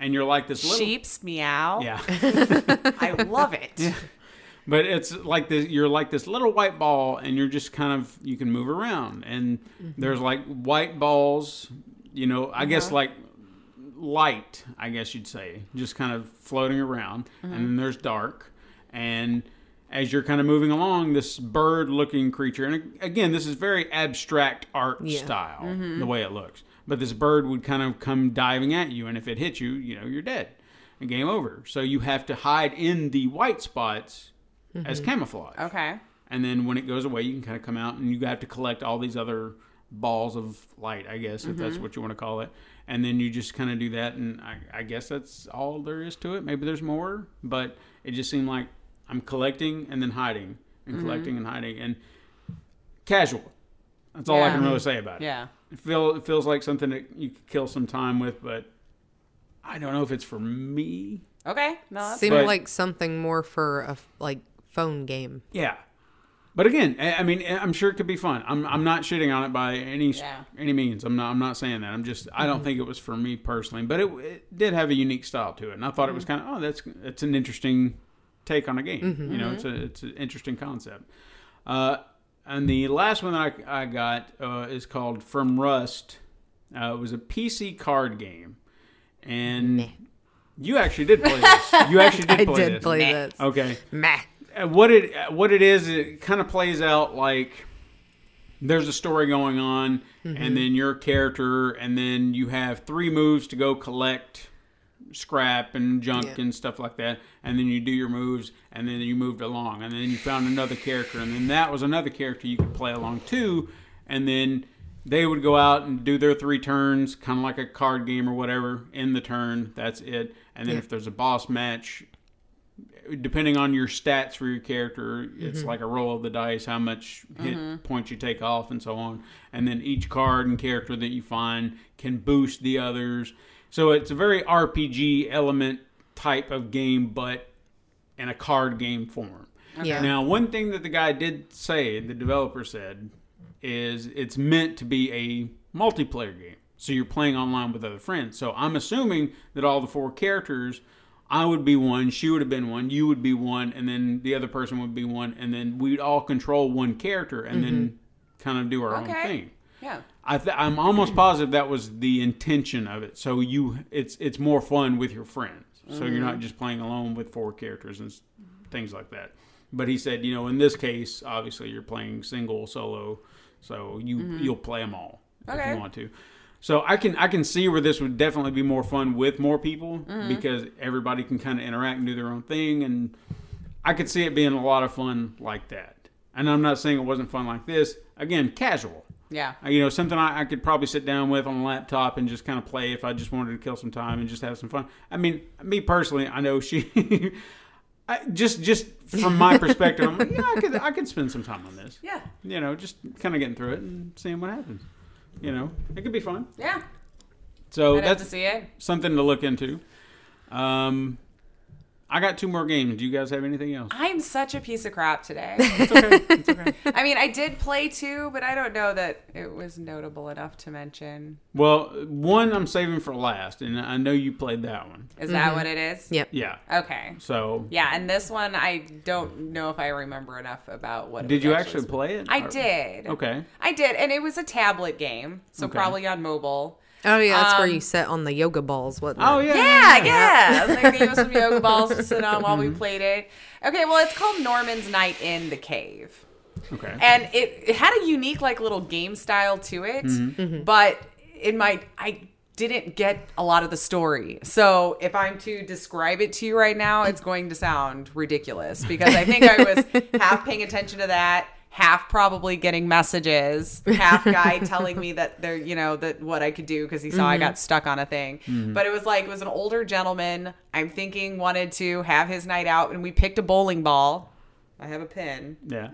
and you're like this little Sheep's meow. yeah. [laughs] [laughs] I love it. But it's like this, you're like this little white ball, and you're just kind of you can move around, and there's like white balls, you know, I guess like light, I guess you'd say, just kind of floating around, and then mm-hmm. there's dark, and as you're kind of moving along, this bird-looking creature, and again, this is very abstract art Yeah. style, mm-hmm. the way it looks. But this bird would kind of come diving at you, and if it hits you, you know, you're dead, and game over. So you have to hide in the white spots as mm-hmm. camouflage. Okay. And then when it goes away, you can kind of come out and you have to collect all these other balls of light, I guess, if that's what you want to call it. And then you just kind of do that. And I, I guess that's all there is to it. Maybe there's more, but it just seemed like I'm collecting and then hiding and mm-hmm. collecting and hiding and casual. That's all I can really say about it. Yeah. It, feel, it feels like something that you could kill some time with, but I don't know if it's for me. Okay. No, that's Seemed But- like something more for a like phone game. Yeah. But again, I I mean, I'm sure it could be fun. I'm, I'm not shitting on it by any Yeah. any means. I'm not I'm not saying that. I'm just I don't think it was for me personally, but it, it did have a unique style to it, and I thought it was kind of oh that's it's an interesting take on a game. You know, it's a it's an interesting concept. Uh, and the last one that I, I got uh, is called From Rust. Uh, it was a PC card game, and you actually did play this. You actually [laughs] did play I play did this. play this. Okay Meh. Uh, what it uh, what it is it kind of plays out like there's a story going on and then your character and then you have three moves to go collect scrap and junk Yeah. and stuff like that, and then you do your moves, and then you moved along, and then you found another character, and then that was another character you could play along too, and then they would go out and do their three turns, kind of like a card game or whatever. In the turn, that's it, and then Yeah. if there's a boss match, depending on your stats for your character, it's Mm-hmm. like a roll of the dice, how much hit points you take off, and so on. And then each card and character that you find can boost the others. So it's a very RPG element type of game, but in a card game form. Yeah. Now, one thing that the guy did say, the developer said, is it's meant to be a multiplayer game. So you're playing online with other friends. So I'm assuming that all the four characters, I would be one, she would have been one, you would be one, and then the other person would be one, and then we'd all control one character and then mm-hmm. kind of do our own thing. Yeah. I th- I'm almost positive that was the intention of it. So you, it's it's more fun with your friends. So you're not mm. just playing alone with four characters and things like that. But he said, you know, in this case, obviously you're playing single, solo, so you mm-hmm. you'll play them all okay. if you want to. So I can I can see where this would definitely be more fun with more people because everybody can kind of interact and do their own thing, and I could see it being a lot of fun like that. And I'm not saying it wasn't fun like this. Again, casual. Yeah. Uh, you know, something I, I could probably sit down with on a laptop and just kind of play if I just wanted to kill some time and just have some fun. I mean, me personally, I know she. [laughs] I, just, just from my [laughs] perspective, I'm like, yeah, I could, I could spend some time on this. Yeah. You know, just kind of getting through it and seeing what happens. You know, it could be fun. Yeah. So I'd to that's it. something to look into. Um, I got two more games. Do you guys have anything else? I'm such a piece of crap today. [laughs] It's okay. It's okay. I mean, I did play two, but I don't know that it was notable enough to mention. Well, one I'm saving for last, and I know you played that one. Is that mm-hmm. what it is? Yep. Yeah. Okay. So, Yeah, and this one I don't know if I remember enough about what. It did was you actually play it? I Or- did. Okay. I did, and it was a tablet game, so Okay. probably on mobile. Oh yeah, that's where Um, you sit on the yoga balls, wasn't Oh it? yeah. Yeah, yeah. They gave us some yoga balls to sit on while Mm-hmm. we played it. Okay, well, it's called Norman's Night in the Cave. Okay. and it, it had a unique like little game style to it Mm-hmm. but in my i didn't get a lot of the story so if i'm to describe it to you right now it's going to sound ridiculous because i think i was [laughs] half paying attention to that half probably getting messages half [laughs] guy telling me that they're you know that what i could do because he saw i mm-hmm. got stuck on a thing mm-hmm. but it was like it was an older gentleman i'm thinking wanted to have his night out and we picked a bowling ball i have a pin yeah.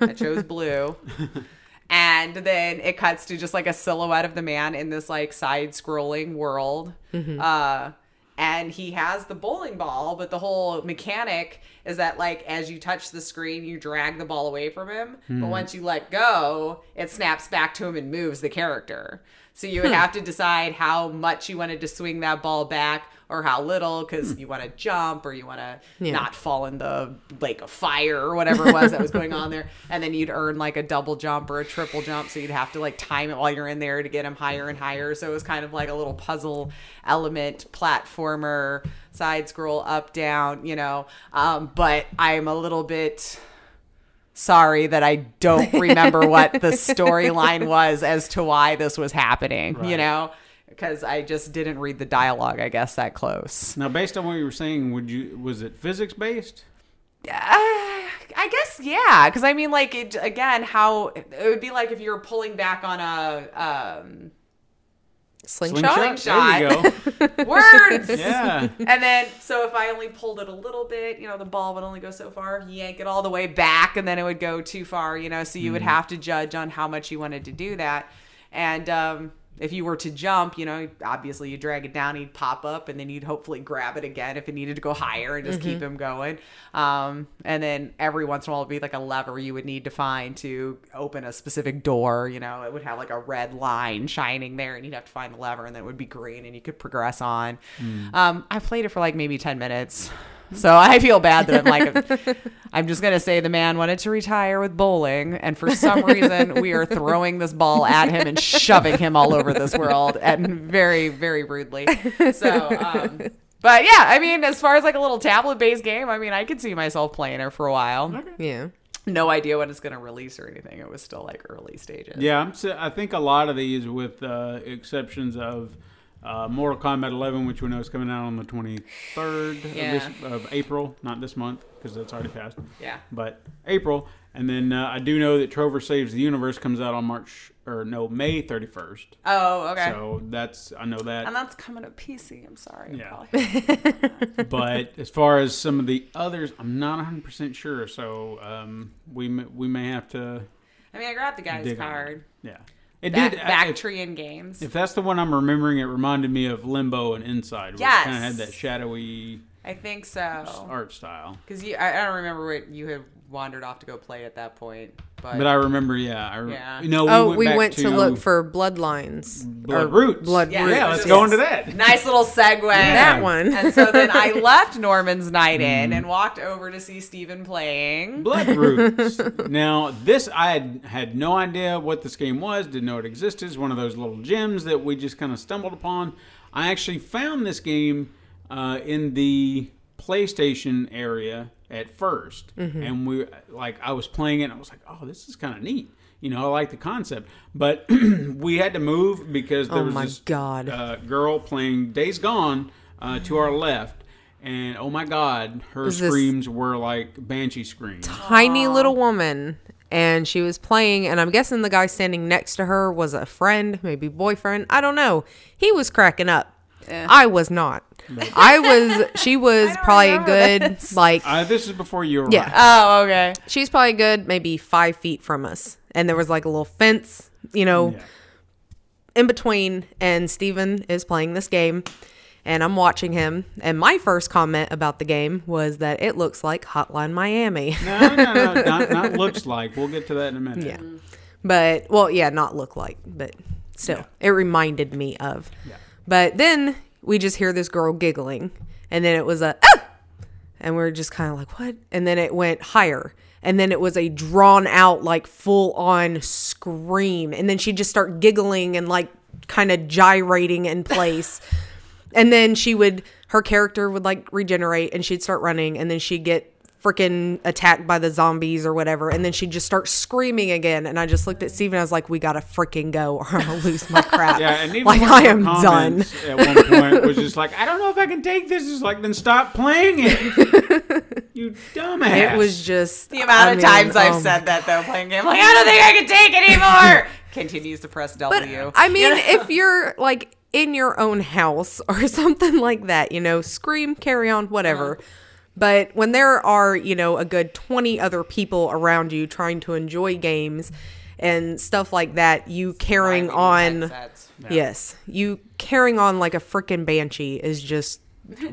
I chose blue. [laughs] and then it cuts to just like a silhouette of the man in this like side scrolling world. Mm-hmm. Uh, and he has the bowling ball, but the whole mechanic is that like as you touch the screen, you drag the ball away from him. But hmm. once you let go, it snaps back to him and moves the character. So you would have to decide how much you wanted to swing that ball back or how little because you want to jump or you want to Yeah. not fall in the lake of fire or whatever it was that was going on there. [laughs] And then you'd earn like a double jump or a triple jump. So you'd have to like time it while you're in there to get him higher and higher. So it was kind of like a little puzzle element platformer, side scroll, up, down, you know. Um, but I'm a little bit sorry that I don't [laughs] remember what the storyline was as to why this was happening, you know? Because I just didn't read the dialogue, I guess, that close. Now, based on what you were saying, would you was it physics based? Uh, I guess yeah, because I mean, like it again. How it would be like if you were pulling back on a um, Slingshot. There you go. [laughs] [laughs] words, Yeah. and then so if I only pulled it a little bit, you know, the ball would only go so far. Yank it all the way back, and then it would go too far. You know, so you would have to judge on how much you wanted to do that, and um, if you were to jump, you know, obviously you drag it down, he'd pop up, and then you'd hopefully grab it again if it needed to go higher and just keep him going. Um, and then every once in a while, it'd be like a lever you would need to find to open a specific door. You know, it would have like a red line shining there, and you'd have to find the lever, and then it would be green, and you could progress on. Um, I played it for like maybe 10 minutes. So I feel bad that I'm like, I'm just gonna say the man wanted to retire with bowling, and for some reason we are throwing this ball at him and shoving him all over this world, and very, very rudely. So, um, but yeah, I mean, as far as like a little tablet-based game, I mean, I could see myself playing it for a while. Yeah. No idea when it's gonna release or anything. It was still like early stages. Yeah, I'm, I think a lot of these, with uh, exceptions of Uh, Mortal Kombat 11, which we know is coming out on the 23rd Yeah. of, this, of April, not this month because that's already passed. Yeah. But April, and then uh, I do know that Trover Saves the Universe comes out on March or no May 31st. Oh, okay. So that's I know that. and that's coming to PC. I'm sorry. Yeah. probably. [laughs] but as far as some of the others, I'm not 100 percent sure. So um, we may, we may have to I mean, I grabbed the guy's dig on it. card. Yeah, it uh, Back, did. If, Bactrian Games. if that's the one I'm remembering, it reminded me of Limbo and Inside, which Yes. kind of had that shadowy I think so. art style. Because I, I don't remember what you had wandered off to go play at that point, but, But I remember, yeah, I re- Yeah. No, oh, went we back went to, look for bloodlines. Blood or Roots. Blood Yeah. Roots. Yeah, let's Yes. go into that. [laughs] nice little segue. That one. And so then I [laughs] left Norman's night in Mm. and walked over to see Steven playing. Blood Roots. [laughs] now, this I had had no idea what this game was. Didn't know it existed. It's one of those little gems that we just kind of stumbled upon. I actually found this game uh, in the PlayStation area at 1st Mm-hmm. and we like I was playing it. and I was like, oh, this is kind of neat. You know, I like the concept, but [clears throat] we had to move because there Oh was my this God. uh, girl playing Days Gone uh, to our left, and oh my God, her Is screams were like banshee screams. Tiny little woman. And she was playing, and I'm guessing the guy standing next to her was a friend, maybe boyfriend. I don't know. He was cracking up. I was not. I was. She was probably a remember good like Uh, this is before you were Yeah. right. Oh, okay. she's probably good maybe five feet from us and there was like a little fence you know Yeah. in between and steven is playing this game and i'm watching him and my first comment about the game was that it looks like hotline miami No, no, no, [laughs] not, not looks like. We'll get to that in a minute. yeah but well yeah not look like but still it reminded me of Yeah. but then we just hear this girl giggling and then it was a ah! and we're just kind of like what? And then it went higher. And then it was a drawn out like full on scream. And then she'd just start giggling and like kind of gyrating in place. [laughs] And then she would her character would like regenerate and she'd start running. And then she'd get freaking attacked by the zombies or whatever and then she'd just start screaming again and i just looked at steven i was like we gotta freaking go or i'm gonna lose my crap Yeah, and even like i am done comments At one point, was just like, I don't know if I can take this. It's like, then stop playing it. [laughs] you dumbass. it was just The amount I of mean, times I've oh said that though, playing game, like I don't think I can take anymore. [laughs] Continues to press But W. I mean, [laughs] if you're like in your own house or something like that, you know, scream, carry on, whatever. Mm-hmm. But when there are, you know, a good 20 other people around you trying to enjoy games and stuff like that, you carrying on. Headsets. Yes. You carrying on like a freaking banshee is just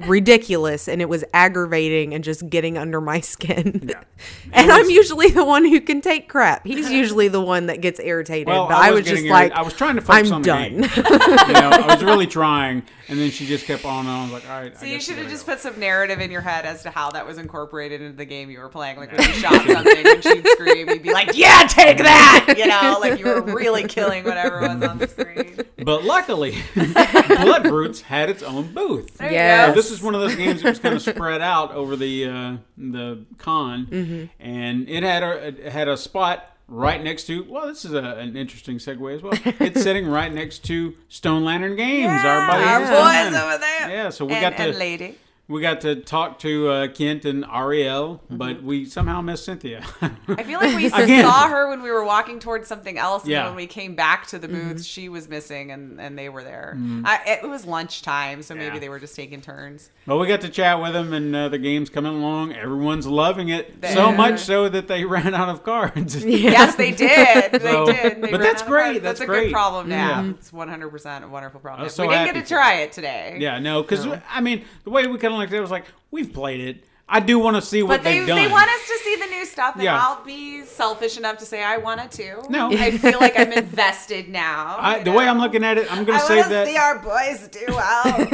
ridiculous and it was aggravating and just getting under my skin. [laughs] and I'm usually the one who can take crap. He's usually the one that gets irritated. Well, but I I was was, just getting like. I was trying to focus I'm on the done. game. [laughs] you know, I was really trying, and then she just kept on. And I was like, all right. So you should have just put some narrative in your head as to how that was incorporated into the game you were playing. Like when you shot something and she'd scream, you'd be like, "Yeah, take [laughs] that!" You know, like you were really killing whatever was on the screen. But luckily, Blood Roots had its own booth. There you Yes. This is one of those games that was kind of spread out over the uh, the con, Mm-hmm. and it had a it had a spot right next to. Well, this is a, an interesting segue as well. It's [laughs] sitting right next to Stone Lantern Games. our buddies, our at Stone boys over there. Yeah, so we and, got and lady. We got to talk to uh, Kent and Ariel, Mm-hmm. but we somehow missed Cynthia. [laughs] I feel like we [laughs] saw her when we were walking towards something else, and Yeah. when we came back to the Mm-hmm. booth, she was missing, and, and they were there. I, it was lunchtime, so maybe Mm-hmm. They were just taking turns. Well, we got to chat with them, and uh, the game's coming along. Everyone's loving it so Yeah. much so that they [laughs] ran out of cards. Yes, they did. They So- did. They but that's great. cards. That's a great. good problem to Yeah. have. It's 100% a wonderful problem. I to was have. so we didn't get to try it today. Yeah, no, because I mean, the way we kind of looked at it was like, we've played it. I do want to see what But they, they've done. they want us to see the new stuff, and Yeah. I'll be selfish enough to say I want to. Too. No. I feel like I'm invested now. I, the way I'm looking at it, I'm save to that. see our boys do well.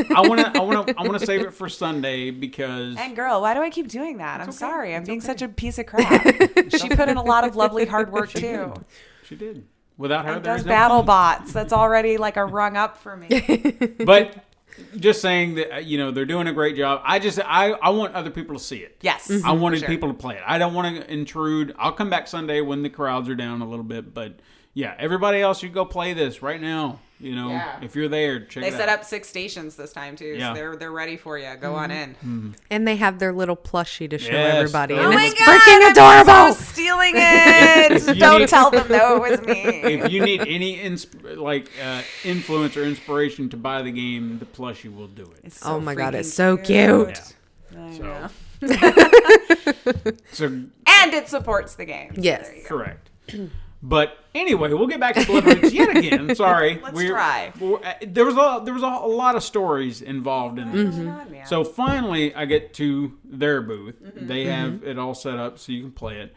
[laughs] I want to, I want to, I want to save it for Sunday because and girl, why do I keep doing that? I'm sorry. I'm being such a piece of [laughs] crap. she put in a lot of lovely hard work too. she did. Without her, And there's does no battle bots. That's already like a rung up for me. But just saying that uh, you know they're doing a great job. I just, I, I want other people to see it. Yes. I wanted sure. people to play it. I don't want to intrude. I'll come back Sunday when the crowds are down a little bit, but yeah, everybody else, you go play this right now. You know, Yeah. if you're there, check They it set out. up six stations this time too, Yeah. so they're they're ready for you. Go on in. And they have their little plushie to show Yes. everybody. Oh and my it's God, freaking I'm adorable. so stealing [laughs] it. Don't need- tell them though it was me. [laughs] if you need any insp- like uh, influence or inspiration to buy the game, the plushie will do it. It's oh my god, it's so cute. Yeah. I So, know. [laughs] so And it supports the game. Yes. there correct. [clears throat] But anyway, we'll get back to Roots yet again. [laughs] Sorry, Let's try. we're- uh, there was a there was a, a lot of stories involved in this. Man. So finally, I get to their booth. Mm-hmm. They have it all set up so you can play it.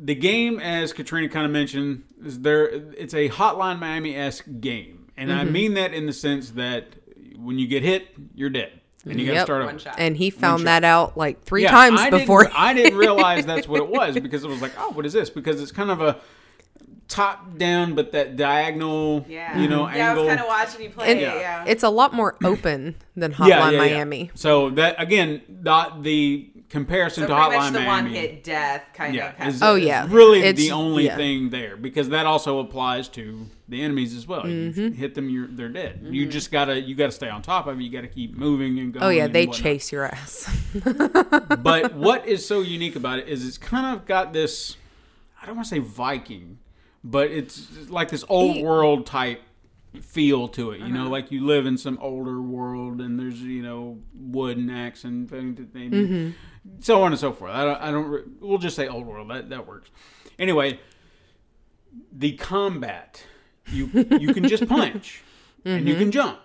The game, as Katrina kind of mentioned, is there. It's a Hotline Miami esque game, and I Mm-hmm. mean that in the sense that when you get hit, you're dead, and you got to Yep. start One over. shot. And he found that out like three Yeah, times I before. Didn't, I [laughs] didn't realize that's what it was because it was like, oh, what is this? Because it's kind of a top down, but that diagonal, yeah. you know, yeah, angle. I was kind of watching you play And it. Yeah. It's a lot more open than Hotline Miami. So that again, not the comparison so to pretty Hotline much the Miami. one hit death kind Yeah, of. is, Oh, is yeah. really It's- the only yeah. thing there because that also applies to the enemies as well. Mm-hmm. hit them, you're they're dead. You mm-hmm. just gotta you gotta stay on top of it. You gotta keep moving and going. Oh yeah, they whatnot. chase your ass. [laughs] But [laughs] what is so unique about it is it's kind of got this. I don't want to say Viking, but it's like this old world type feel to it. You know, uh-huh. like you live in some older world and there's you know wood and axe and things they mm-hmm. so on and so forth. I don't. I don't. re- We'll just say old world. That that works. Anyway, the combat you you can just punch [laughs] and you can jump,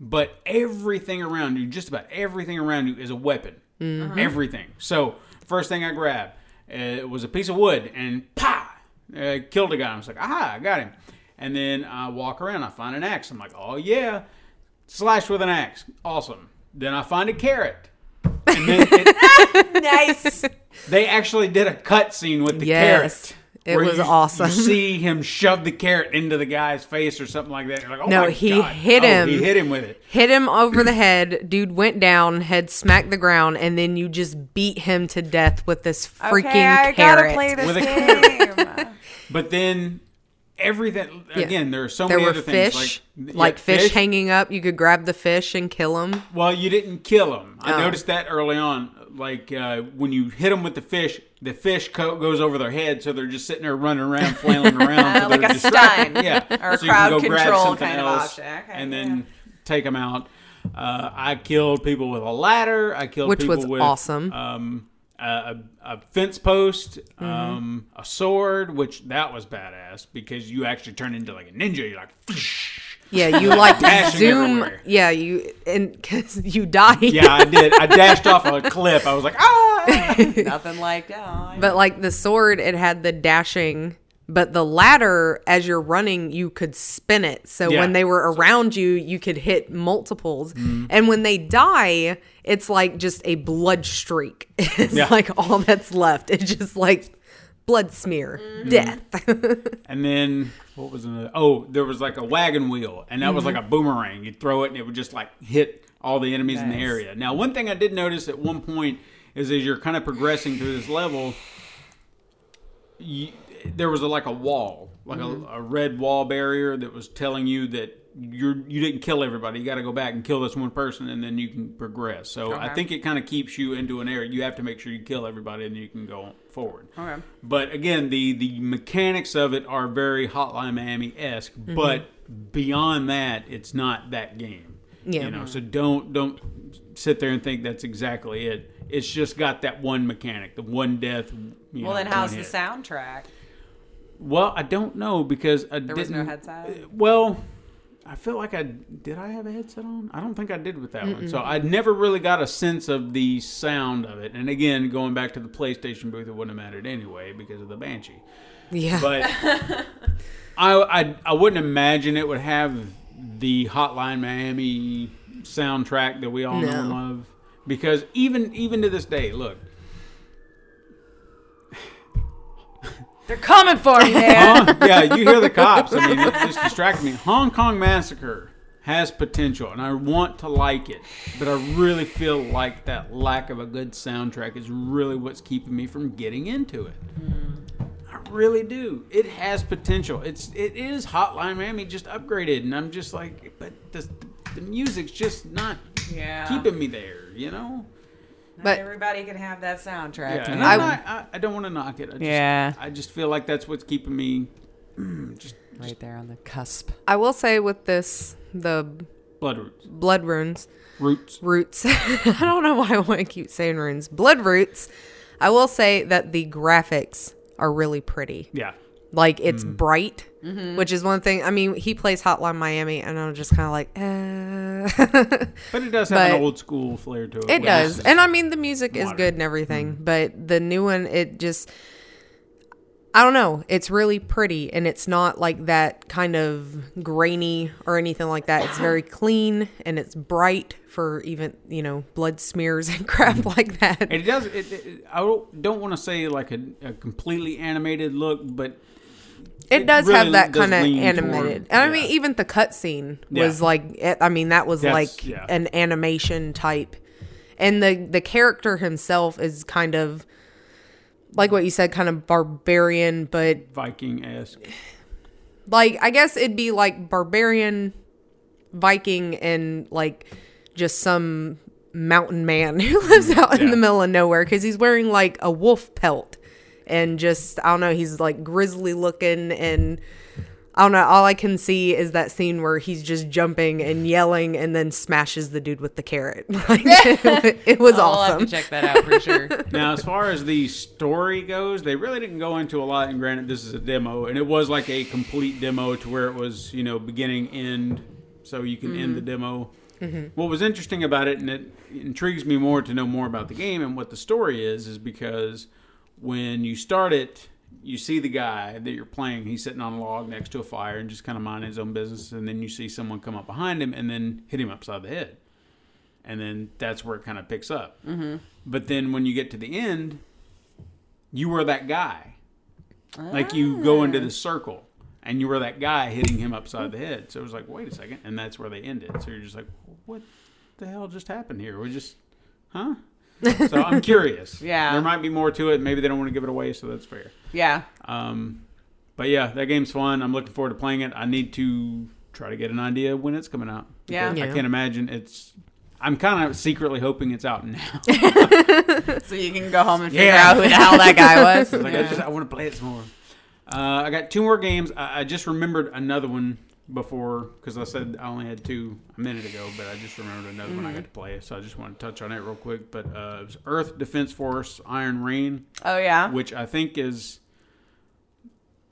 but everything around you, just about everything around you, is a weapon. Everything. So first thing I grabbed uh, was a piece of wood and pa, uh, killed a guy. I was like, aha, I got him. And then I walk around, I find an axe. I'm like, oh yeah, slash with an axe, awesome. Then I find a carrot. And then it, [laughs] nice. they actually did a cut scene with the Yes. carrot. It where was you- awesome. You see him shove the carrot into the guy's face or something like that. You're like, oh No, my he God. hit Oh, him. He hit him with it. Hit him over the head. Dude went down, head smacked the ground, and then you just beat him to death with this freaking okay, I carrot. gotta play this With a game. [laughs] But then everything again, there are so There many were other fish, things like like, yeah, fish, hanging up. You could grab the fish and kill him. Well, you didn't kill him. I Oh. noticed that early on. Like uh, when you hit them with the fish, the fish coat goes over their head, so they're just sitting there running around, flailing [laughs] around, so like a distracted. stun yeah, or so crowd control something kind of else option. Okay, and yeah. then take them out. Uh, I killed people with a ladder. I killed Which people was with awesome. Um, a, a, a fence post, Mm-hmm. um, a sword, which that was badass because you actually turn into like a ninja. You're like, Yeah, you like [laughs] Dashing zoom. everywhere. Yeah, you and [laughs] because you die. yeah, I did. I dashed off a [laughs] cliff. I was like, ah. Nothing like that. But like the sword, it had the dashing. But the ladder, as you're running, you could spin it. So Yeah. when they were around you, you could hit multiples. Mm-hmm. And when they die, it's like just a blood streak. It's Yeah. like all that's left. It's just like blood smear, Mm-hmm. death. [laughs] And then what was another? Oh, there was like a wagon wheel, and that was like a boomerang. You'd throw it, and it would just like hit all the enemies in the area. Now, one thing I did notice at one point is as you're kind of progressing through this level, you, there was a, like a wall, like a, a red wall barrier that was telling you that you're you didn't kill everybody. You got to go back and kill this one person, and then you can progress. So I think it kind of keeps you into an area. You have to make sure you kill everybody, and you can go forward. Okay. But again, the the mechanics of it are very Hotline Miami esque. Mm-hmm. But beyond that, it's not that game. Yeah. You know, so don't don't sit there and think that's exactly it. It's just got that one mechanic, the one death. You well, know, then how's the hit. soundtrack? Well, I don't know because I There didn't. was no headset? Well, I feel like I did. I have a headset on. I don't think I did with that one. So I never really got a sense of the sound of it. And again, going back to the PlayStation booth, it wouldn't have mattered anyway because of the Banshee. yeah. But [laughs] I, I I wouldn't imagine it would have the Hotline Miami soundtrack that we all know and love. Because even even to this day, look, They're coming for me, man. Yeah, you hear the cops. I mean, it just distracted me. Hong Kong Massacre has potential, and I want to like it, but I really feel like that lack of a good soundtrack is really what's keeping me from getting into it. Mm-hmm. I really do. It has potential. It's it is Hotline Miami just upgraded, and I'm just like, but the the music's just not Yeah. keeping me there. You know. But- everybody can have that soundtrack. Yeah, and I- I'm not, I, I don't want to knock it. I just, Yeah. I just feel like that's what's keeping me [clears throat] just right there on the cusp. I will say with this, the blood roots. blood runes, Roots. roots. [laughs] I don't know why I want to keep saying runes. Blood roots. I will say that the graphics are really pretty. Yeah. Like it's Mm. bright, Mm-hmm. which is one thing. I mean, he plays Hotline Miami, and I'm just kind of like, eh. [laughs] But it does have But- an old school flair to it. It does. And I mean, the music is good and everything, but the new one, it just, I don't know. It's really pretty and it's not like that kind of grainy or anything like that. It's [laughs] very clean and it's bright for even, you know, blood smears and [laughs] crap like that. It does. It, it, I don't, don't want to say like a, a completely animated look, but It it does really have that kind of animated. toward- and I yeah. mean, even the cutscene Yeah. was like, I mean, that was That's- like yeah. an animation type. And the the character himself is kind of like what you said, kind of barbarian, but Viking esque. like I guess it'd be like barbarian, Viking, and like just some mountain man [laughs] who lives mm-hmm. out in the middle of nowhere because he's wearing like a wolf pelt and just I don't know, he's like grizzly looking and I don't know. All I can see is that scene where he's just jumping and yelling and then smashes the dude with the carrot. [laughs] Like, [laughs] it was I'll have awesome. to check that out for sure. [laughs] Now, as far as the story goes, they really didn't go into a lot. And granted, this is a demo, and it was like a complete demo to where it was, you know, beginning, end, so you can end the mm-hmm. demo. Mm-hmm. What was interesting about it, and it intrigues me more to know more about the game and what the story is, is because when you start it, you see the guy that you're playing. He's sitting on a log next to a fire and just kind of minding his own business, and then you see someone come up behind him and then hit him upside the head and then that's where it kind of picks up. Mm-hmm. But then when you get to the end, you were that guy. Like you go into the circle, and you were that guy hitting him upside the head. So it was like, wait a second, and that's where they ended. So you're just like, what the hell just happened here? We just, huh? So I'm [laughs] curious. Yeah. there might be more to it. Maybe they don't want to give it away, so that's fair. Yeah. Um, but yeah, that game's fun. I'm looking forward to playing it. I need to try to get an idea when it's coming out. Yeah. because I can't imagine it's. I'm kind of secretly hoping it's out now. [laughs] [laughs] So you can go home and figure Yeah. out who the hell that guy was. like I just I want to play it some more. Uh, I got two more games. I, I just remembered another one before because I said I only had two a minute ago, but I just remembered another one I got to play. So I just want to touch on it real quick. But uh, it was Earth Defense Force Iron Rain, Oh yeah. which I think is.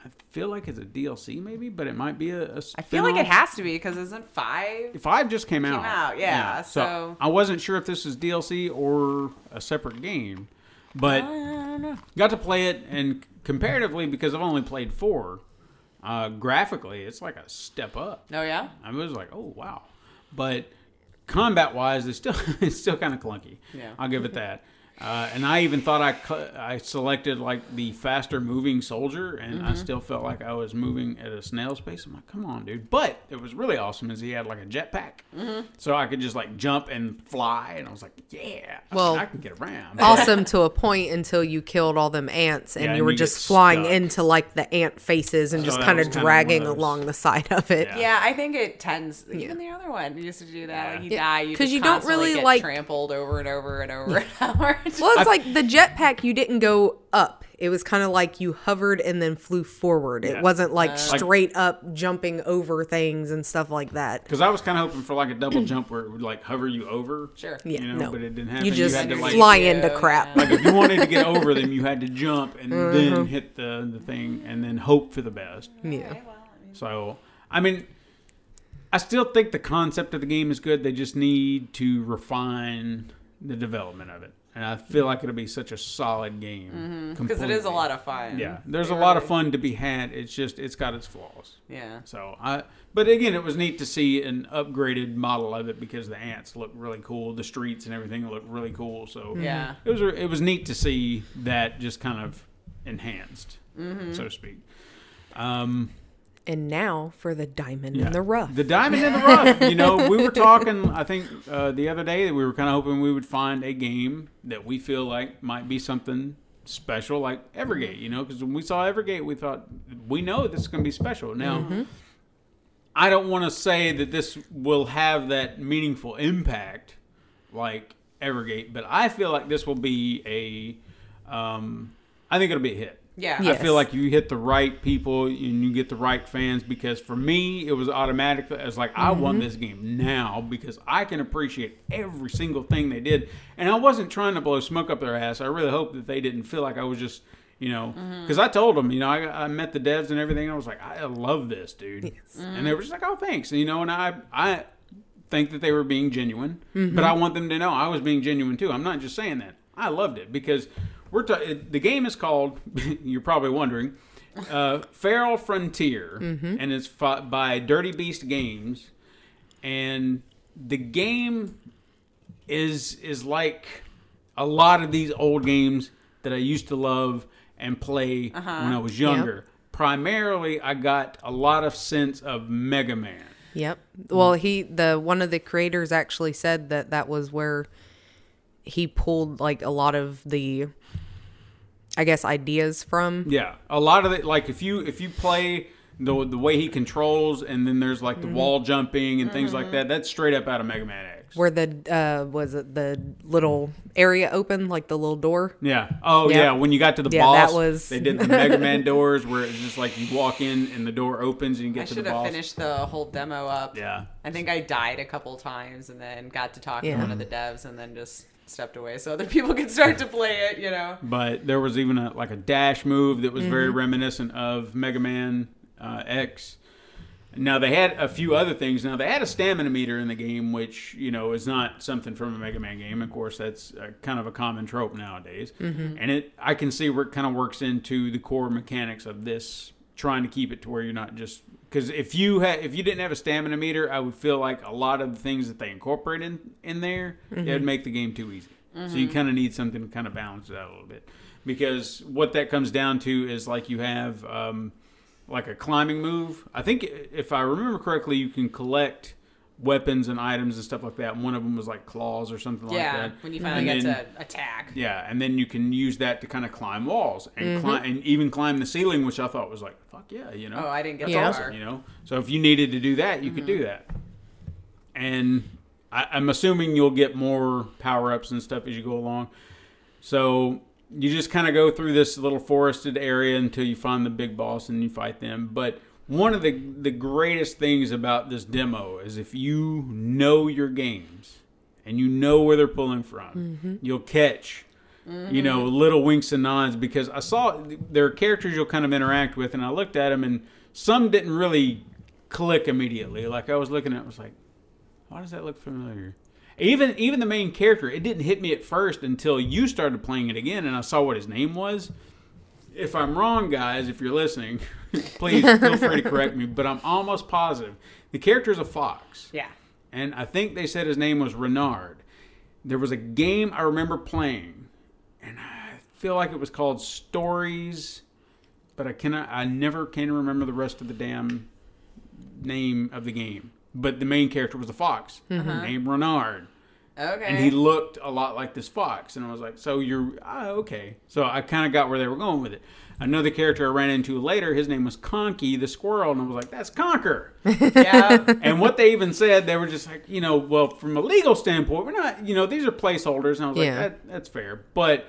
I feel like it's a DLC maybe, but it might be a. a I feel like it has to be because isn't five? Five just came out. out, yeah, so- I wasn't sure if this was DLC or a separate game, but got to play it and comparatively because I've only played four. Uh, graphically, it's like a step up. Oh yeah. I was like, oh wow, but combat wise, it's still [laughs] it's still kind of clunky. Yeah. I'll give it that. Uh, and I even thought I cu- I selected like the faster moving soldier, and Mm-hmm. I still felt like I was moving at a snail's pace. I'm like, come on, dude! But it was really awesome is he had like a jetpack, Mm-hmm. so I could just like jump and fly, and I was like, yeah, I Well, mean, I can get around. [laughs] awesome to a point until you killed all them ants and Yeah, you and were you just flying stuck. into like the ant faces and So just kind of kinda one of dragging those- along the side of it. Yeah. Yeah, I think it tends. Even the other one used to do that. Like you Yeah. die, you 'Cause just you don't really get like- trampled over and over and over and over. [laughs] Well, it's like the jetpack, you didn't go up. It was kind of like you hovered and then flew forward. Yeah. It wasn't like Like- straight up jumping over things and stuff like that. Because I was kind of hoping for like a double [clears throat] jump where it would like hover you over. Sure. Yeah, You know, no. but it didn't happen. You just had to like fly Yeah, into yeah. crap. like if you wanted to get [laughs] over them, you had to jump and Mm-hmm. then hit the the thing and then hope for the best. Yeah. So I mean, I still think the concept of the game is good. They just need to refine the development of it, and I feel like it'll be such a solid game because it is a lot of fun. Yeah, there's a lot of fun to be had. It's just it's got its flaws. Yeah. So I, but again, it was neat to see an upgraded model of it because the ants look really cool, the streets and everything look really cool. So Yeah. it was it was neat to see that just kind of enhanced, Mm-hmm. so to speak. Um, And now for the diamond yeah. in the rough. The diamond in the rough. You know, we were talking. I think uh, the other day that we were kind of hoping we would find a game that we feel like might be something special like Evergate, you know, because when we saw Evergate, we thought we know this is going to be special. Now, I don't want to say that this will have that meaningful impact like Evergate, but I feel like this will be a. Um, I think it'll be a hit. Yeah. I feel like you hit the right people and you get the right fans because for me it was automatic. It's like I won mm-hmm. this game now because I can appreciate every single thing they did, and I wasn't trying to blow smoke up their ass. I really hope that they didn't feel like I was just. You know, mm-hmm. because I told them, you know, I, I met the devs and everything. I was like, I love this, dude, and they were just like, oh, thanks. And, you know, and I, I think that they were being genuine, but mm-hmm. I want them to know I was being genuine too. I'm not just saying that. I loved it because we're ta- the game is called. [laughs] you're probably wondering, uh, Feral Frontier, and it's fought by Dirty Beast Games, and the game is is like a lot of these old games that I used to love and play when I was younger. Primarily, I got a lot of sense of Mega Man. Yep. Well, he the one of the creators actually said that that was where he pulled like a lot of the I guess ideas from. Yeah, a lot of it. Like if you if you play the the way he controls, and then there's like the wall jumping and things like that. That's straight up out of Mega Man X. Where the uh was it the little area open, like the little door? Yeah. Oh Yeah. yeah. When you got to the Yeah, boss, that was- they did the Mega Man [laughs] doors where it's just like you walk in and the door opens and you get I to the boss. I should have finished the whole demo up. Yeah. I think I died a couple times and then got to talk Yeah. to one of the devs and then just stepped away so other people could start to play it, you know. [laughs] But there was even a like a dash move that was very Mm-hmm. reminiscent of Mega Man uh, X. Now they had a few other things. Now they had a stamina meter in the game, which you know is not something from a Mega Man game. Of course, that's uh kind of a common trope nowadays. Mm-hmm. And it, I can see where it kind of works into the core mechanics of this, trying to keep it to where you're not just because if you had if you didn't have a stamina meter, I would feel like a lot of the things that they incorporate in in there, it would make the game too easy. So you kind of need something to kind of balance it out a little bit, because what that comes down to is like you have um, like a climbing move. I think if I remember correctly, you can collect weapons and items and stuff like that. One of them was like claws or something like that. yeah, when you finally And get then- to attack. yeah, and then you can use that to kind of climb walls and mm-hmm. climb and even climb the ceiling, which I thought was like, fuck yeah, you know. Oh, I didn't get Yeah. that awesome, you know. So if you needed to do that, you could do mm-hmm. that. And I, I'm assuming you'll get more power ups and stuff as you go along. So you just kind of go through this little forested area until you find the big boss and you fight them. But one of the the greatest things about this demo is if you know your games and you know where they're pulling from, mm-hmm. you'll catch you know mm-hmm. little winks and nods because I saw there are characters you'll kind of interact with, and I looked at them and some didn't really click immediately. Like I was looking at, it, I was like, why does that look familiar? Even even the main character, it didn't hit me at first until you started playing it again, and I saw what his name was. If I'm wrong, guys, if you're listening, [laughs] please feel free to correct me. But I'm almost positive the character is a fox, Yeah. and I think they said his name was Renard. There was a game I remember playing, and I feel like it was called Stories, but I cannot. I never can remember the rest of the damn name of the game. But the main character was a fox mm-hmm. named Renard Okay. and he looked a lot like this fox and i was like so you're ah, okay so i kind of got where they were going with it another character i ran into later his name was conky the squirrel and i was like that's Conker [laughs] yeah. and what they even said they were just like you know well from a legal standpoint we're not you know these are placeholders and i was Yeah. like that, that's fair but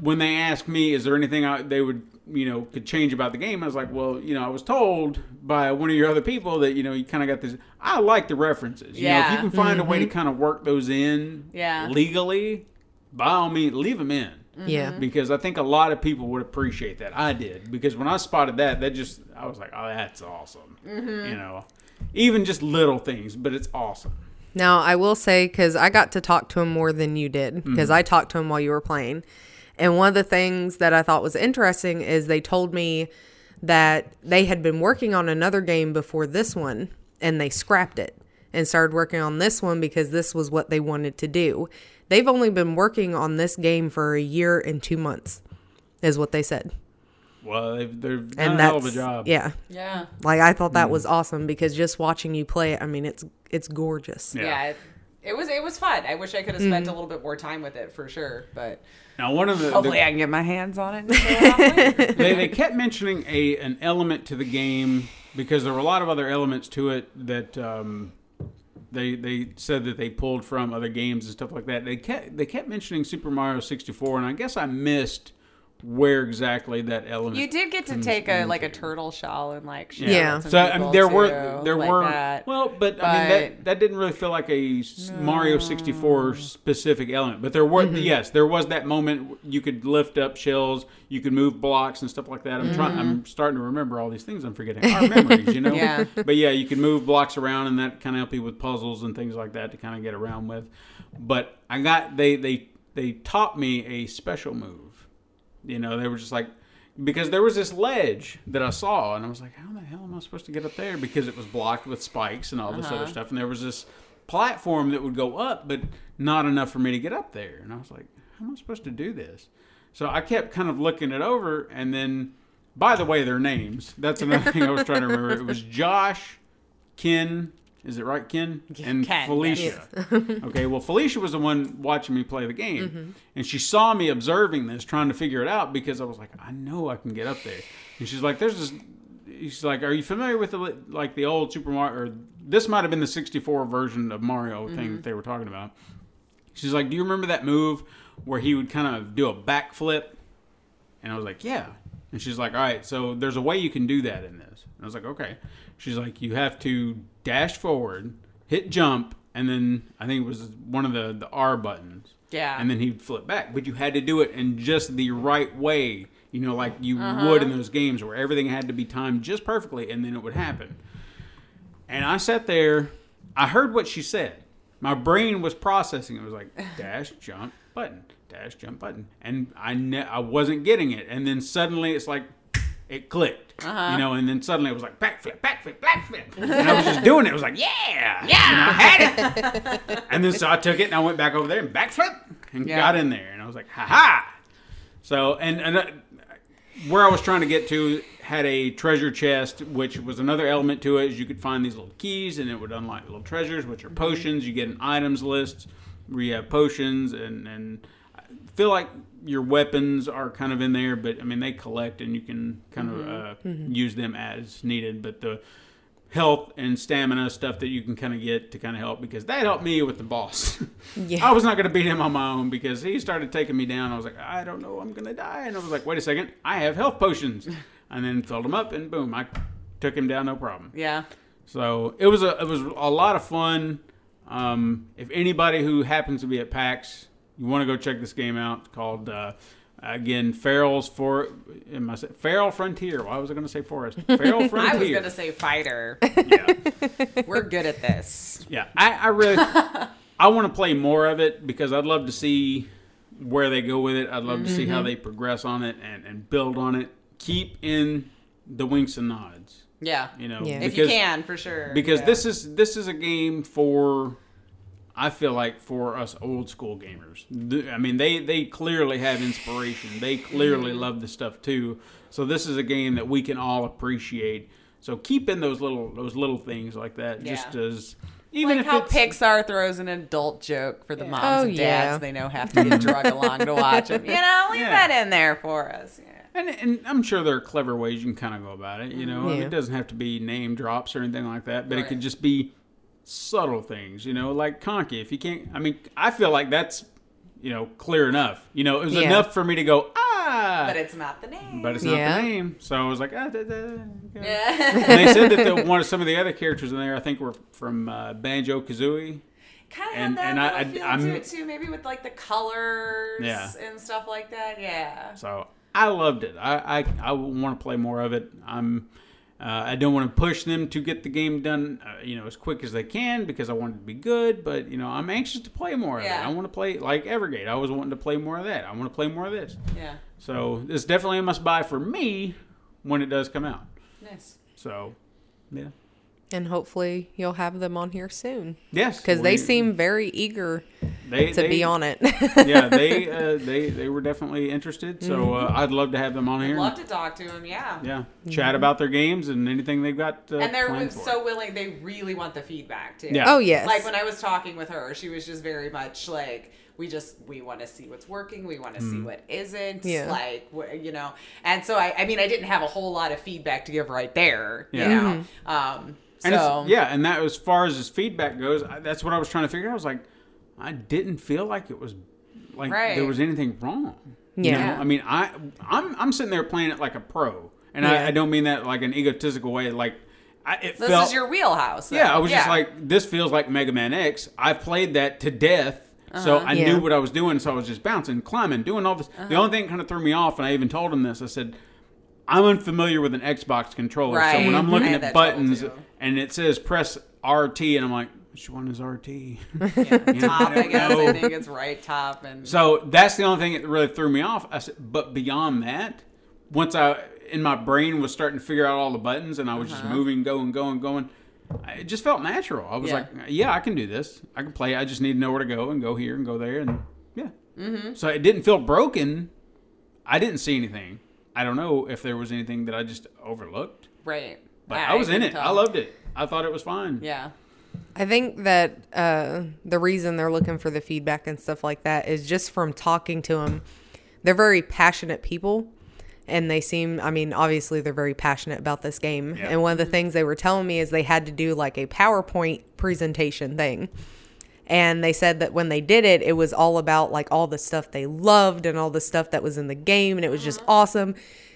when they asked me is there anything I, they would you know could change about the game. I was like well you know i was told by one of your other people that you know you kind of got this i like the references. You know if you can find a way to mm-hmm. kind of work those in Yeah. legally by all means leave them in. Yeah. Mm-hmm. because i think a lot of people would appreciate that. I did. Because when i spotted that that just i was like oh that's awesome. Mm-hmm. You know even just little things but it's awesome. Now, I will say, because I got to talk to him more than you did, because I talked to him while you were playing. And one of the things that I thought was interesting is they told me that they had been working on another game before this one and they scrapped it and started working on this one because this was what they wanted to do. They've only been working on this game for a year and two months, is what they said. well they've, they've done And a that's hell of a job yeah. Yeah. Like I thought that hmm. was awesome because just watching you play it, I mean, it's it's gorgeous. Yeah. Yeah. It, it was it was fun. I wish I could have spent a little bit more time with it for sure, but Now, one of the, the- hopefully I can get my hands on it. and show it off later. [laughs] they, they kept mentioning a an element to the game because there were a lot of other elements to it that um, they they said that they pulled from other games and stuff like that. They kept they kept mentioning Super Mario 64, and I guess I missed where exactly that element. you did get to take a like a turtle shell and like shoot Yeah. So I mean, there too, were there like were that. well, but, I mean that that didn't really feel like a s- Mario 64 mm. specific element. But there were mm-hmm. yes, there was that moment you could lift up shells, you could move blocks and stuff like that. I'm trying I'm mm-hmm. starting to remember all these things I'm forgetting. Our memories, you know. [laughs] Yeah. But yeah, you could move blocks around and that kind of help you with puzzles and things like that to kind of get around with. But I got they they they taught me a special move. You know, they were just like because there was this ledge that I saw, and I was like, "How the hell am I supposed to get up there?" Because it was blocked with spikes and all this Uh-huh. other stuff, and there was this platform that would go up, but not enough for me to get up there. And I was like, "How am I supposed to do this?" So I kept kind of looking it over, and then, by the way, their names. That's another [laughs] thing I was trying to remember. It was Josh, Ken. Is it right, Ken? And Ken, Felicia. [laughs] okay, well, Felicia was the one watching me play the game, mm-hmm. and she saw me observing this, trying to figure it out because I was like, I know I can get up there. And she's like, "There's this." She's like, "Are you familiar with the like the old Super Mario? Or this might have been the '64 version of Mario thing that they were talking about." She's like, "Do you remember that move where he would kind of do a backflip?" And I was like, "Yeah." And she's like, "All right, so there's a way you can do that in this." And I was like, "Okay." She's like, "You have to dash forward, hit jump, and then I think it was one of the the R buttons." Yeah. And then he'd flip back, but you had to do it in just the right way, you know, like you uh-huh. would in those games where everything had to be timed just perfectly, and then it would happen. And I sat there, I heard what she said. My brain was processing. It was like dash, jump, button, dash, jump, button, and I ne- I wasn't getting it. And then suddenly it's like it clicked, you know. And then suddenly it was like backflip, backflip, backflip, and I was just doing it. It was like yeah, yeah, and I had it. [laughs] and then so I took it and I went back over there and backflip and Yeah. got in there, and I was like ha ha. So and and. Uh, where I was trying to get to had a treasure chest, which was another element to it. Is you could find these little keys, and it would unlock little treasures, which are potions. You get an items list where you have potions, and and feel like your weapons are kind of in there, but I mean they collect, and you can kind of uh, use them as needed. But the health and stamina stuff that you can kind of get to kind of help because that helped me with the boss. [laughs] Yeah. I was not going to beat him on my own because he started taking me down. I was like, I don't know, I'm going to die. And I was like, wait a second, I have health potions. [laughs] And then filled him up, and boom, I took him down no problem. yeah. So it was a it was a lot of fun. Um, if anybody who happens to be at PAX, you want to go check this game out. It's called uh, again Farrell's for am I say, Feral Frontier. Why was I going to say Forest? [laughs] Feral Frontier. I was gonna say fighter. yeah. We're good at this. Yeah, I, I really, I want to play more of it because I'd love to see where they go with it. I'd love to see how they progress on it and, and build on it. Keep in the winks and nods, Yeah. you know, Yeah. If you can, for sure. because Yeah. this is this is a game for. I feel like for us old school gamers, Th- I mean they they clearly have inspiration. They clearly Mm-hmm. love the stuff too. So this is a game that we can all appreciate. So keep in those little those little things like that, just as even like if how it's Pixar throws an adult joke for the moms Oh, and dads yeah. they know have to get drug along to watch them. You know, leave Yeah. that in there for us. Yeah. And, and I'm sure there are clever ways you can kind of go about it. You know, Yeah. it doesn't have to be name drops or anything like that, but it could just be subtle things. You know, like Conky. If you can't, I mean, I feel like that's you know clear enough. You know, it was Yeah. enough for me to go ah, But it's not the name. but it's not Yeah. the name. So I was like ah. Da, da, yeah. yeah. And they said that the, one of some of the other characters in there, I think, were from uh, Banjo Kazooie. kind of And- had that and I- I- feel to it too, maybe with like the colors Yeah. and stuff like that. Yeah. So I loved it. I I, I want to play more of it. I'm. Uh, I don't want to push them to get the game done, uh, you know, as quick as they can because I want it to be good. But you know, I'm anxious to play more of Yeah. it. I want to play like Evergate. I was wanting to play more of that. I want to play more of this. Yeah. So it's definitely a must buy for me when it does come out. Nice. So, yeah, And hopefully you'll have them on here soon yes, because they seem very eager they to they, be on it. [laughs] yeah, they [laughs] uh, they they were definitely interested. So uh, I'd love to have them on here. Love to talk to them. Yeah. yeah, chat about their games and anything they've got. Uh, And they're planned for so willing. They really want the feedback too. Yeah. oh yes. Like when I was talking with her, she was just very much like, we just we want to see what's working, we want to see what isn't, Yeah. like you know. And so I, I mean, I didn't have a whole lot of feedback to give right there, Yeah. you know. Um, And so it's, yeah, and that as far as his feedback goes, I, that's what I was trying to figure out. I was like, I didn't feel like it was like Right. there was anything wrong. You Yeah. know? I mean, I I'm I'm sitting there playing it like a pro, and Yeah. I, I don't mean that like an egotistical way. Like, I, it this felt is your wheelhouse. though. yeah. I was just like, this feels like Mega Man X. I've played that to death. So uh-huh. I Yeah. knew what I was doing, so I was just bouncing, climbing, doing all this. The uh-huh. only thing that kind of threw me off, and I even told him this. I said, I'm unfamiliar with an Xbox controller, so when I'm looking at buttons and it says press RT, and I'm like, which one is RT? yeah, [laughs] top. I guess I think it's right top and so that's the only thing that really threw me off. I said, but beyond that, once I in my brain was starting to figure out all the buttons, and I was just moving, going, going, going. It just felt natural. I was Yeah. like, yeah, I can do this. I can play. I just need to know where to go and go here and go there, and yeah. Mm-hmm. So it didn't feel broken. I didn't see anything. I don't know if there was anything that I just overlooked. right. But I, was in couldn't it. I loved it. I thought it was fine. Yeah. I think that uh, the reason they're looking for the feedback and stuff like that is just from talking to them. They're very passionate people, and they seem. I mean, obviously, they're very passionate about this game. Yeah. And one of the things they were telling me is they had to do like a PowerPoint presentation thing. And they said that when they did it, it was all about like all the stuff they loved and all the stuff that was in the game, and it was just awesome.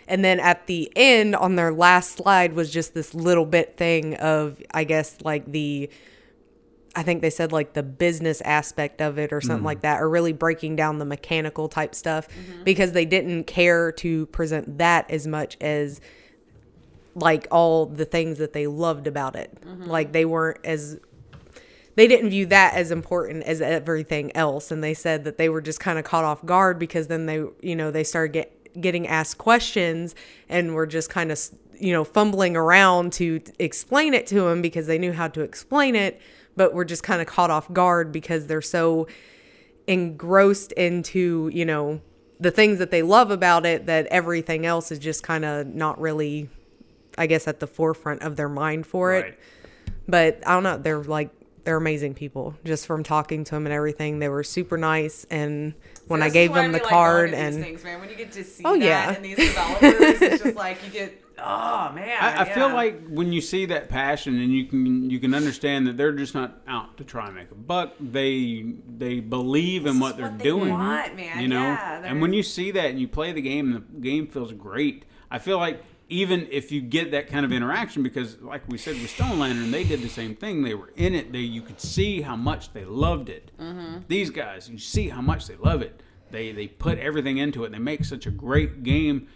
And then at the end, on their last slide, was just this little bit thing of, I guess, like the, I think they said like the business aspect of it or something mm-hmm. like that, or really breaking down the mechanical type stuff mm-hmm. because they didn't care to present that as much as like all the things that they loved about it. Mm-hmm. Like they weren't as they didn't view that as important as everything else. And they said that they were just kind of caught off guard because then they you know they started get getting asked questions and were just kind of you know fumbling around to explain it to them because they knew how to explain it but were just kind of caught off guard because they're so engrossed into you know the things that they love about it that everything else is just kind of not really i guess at the forefront of their mind for it but I don't know. They're like they're amazing people. Just from talking to them and everything, they were super nice. And when I This is gave why them we the like oh, card going to these and things, man, when you get to see Oh, that yeah. in these developers, it's just like you get, oh man. I, I feel like when you see that passion and you can you can understand that they're just not out to try and make a buck. They they believe in This what is they're what they doing. want, man. You know, Yeah, and when you see that and you play the game, and the game feels great. I feel like even if you get that kind of interaction, because like we said with Stone Lantern, they did the same thing. They were in it. They you could see how much they loved it. Mm-hmm. These guys, you see how much they love it. They they put everything into it. They make such a great game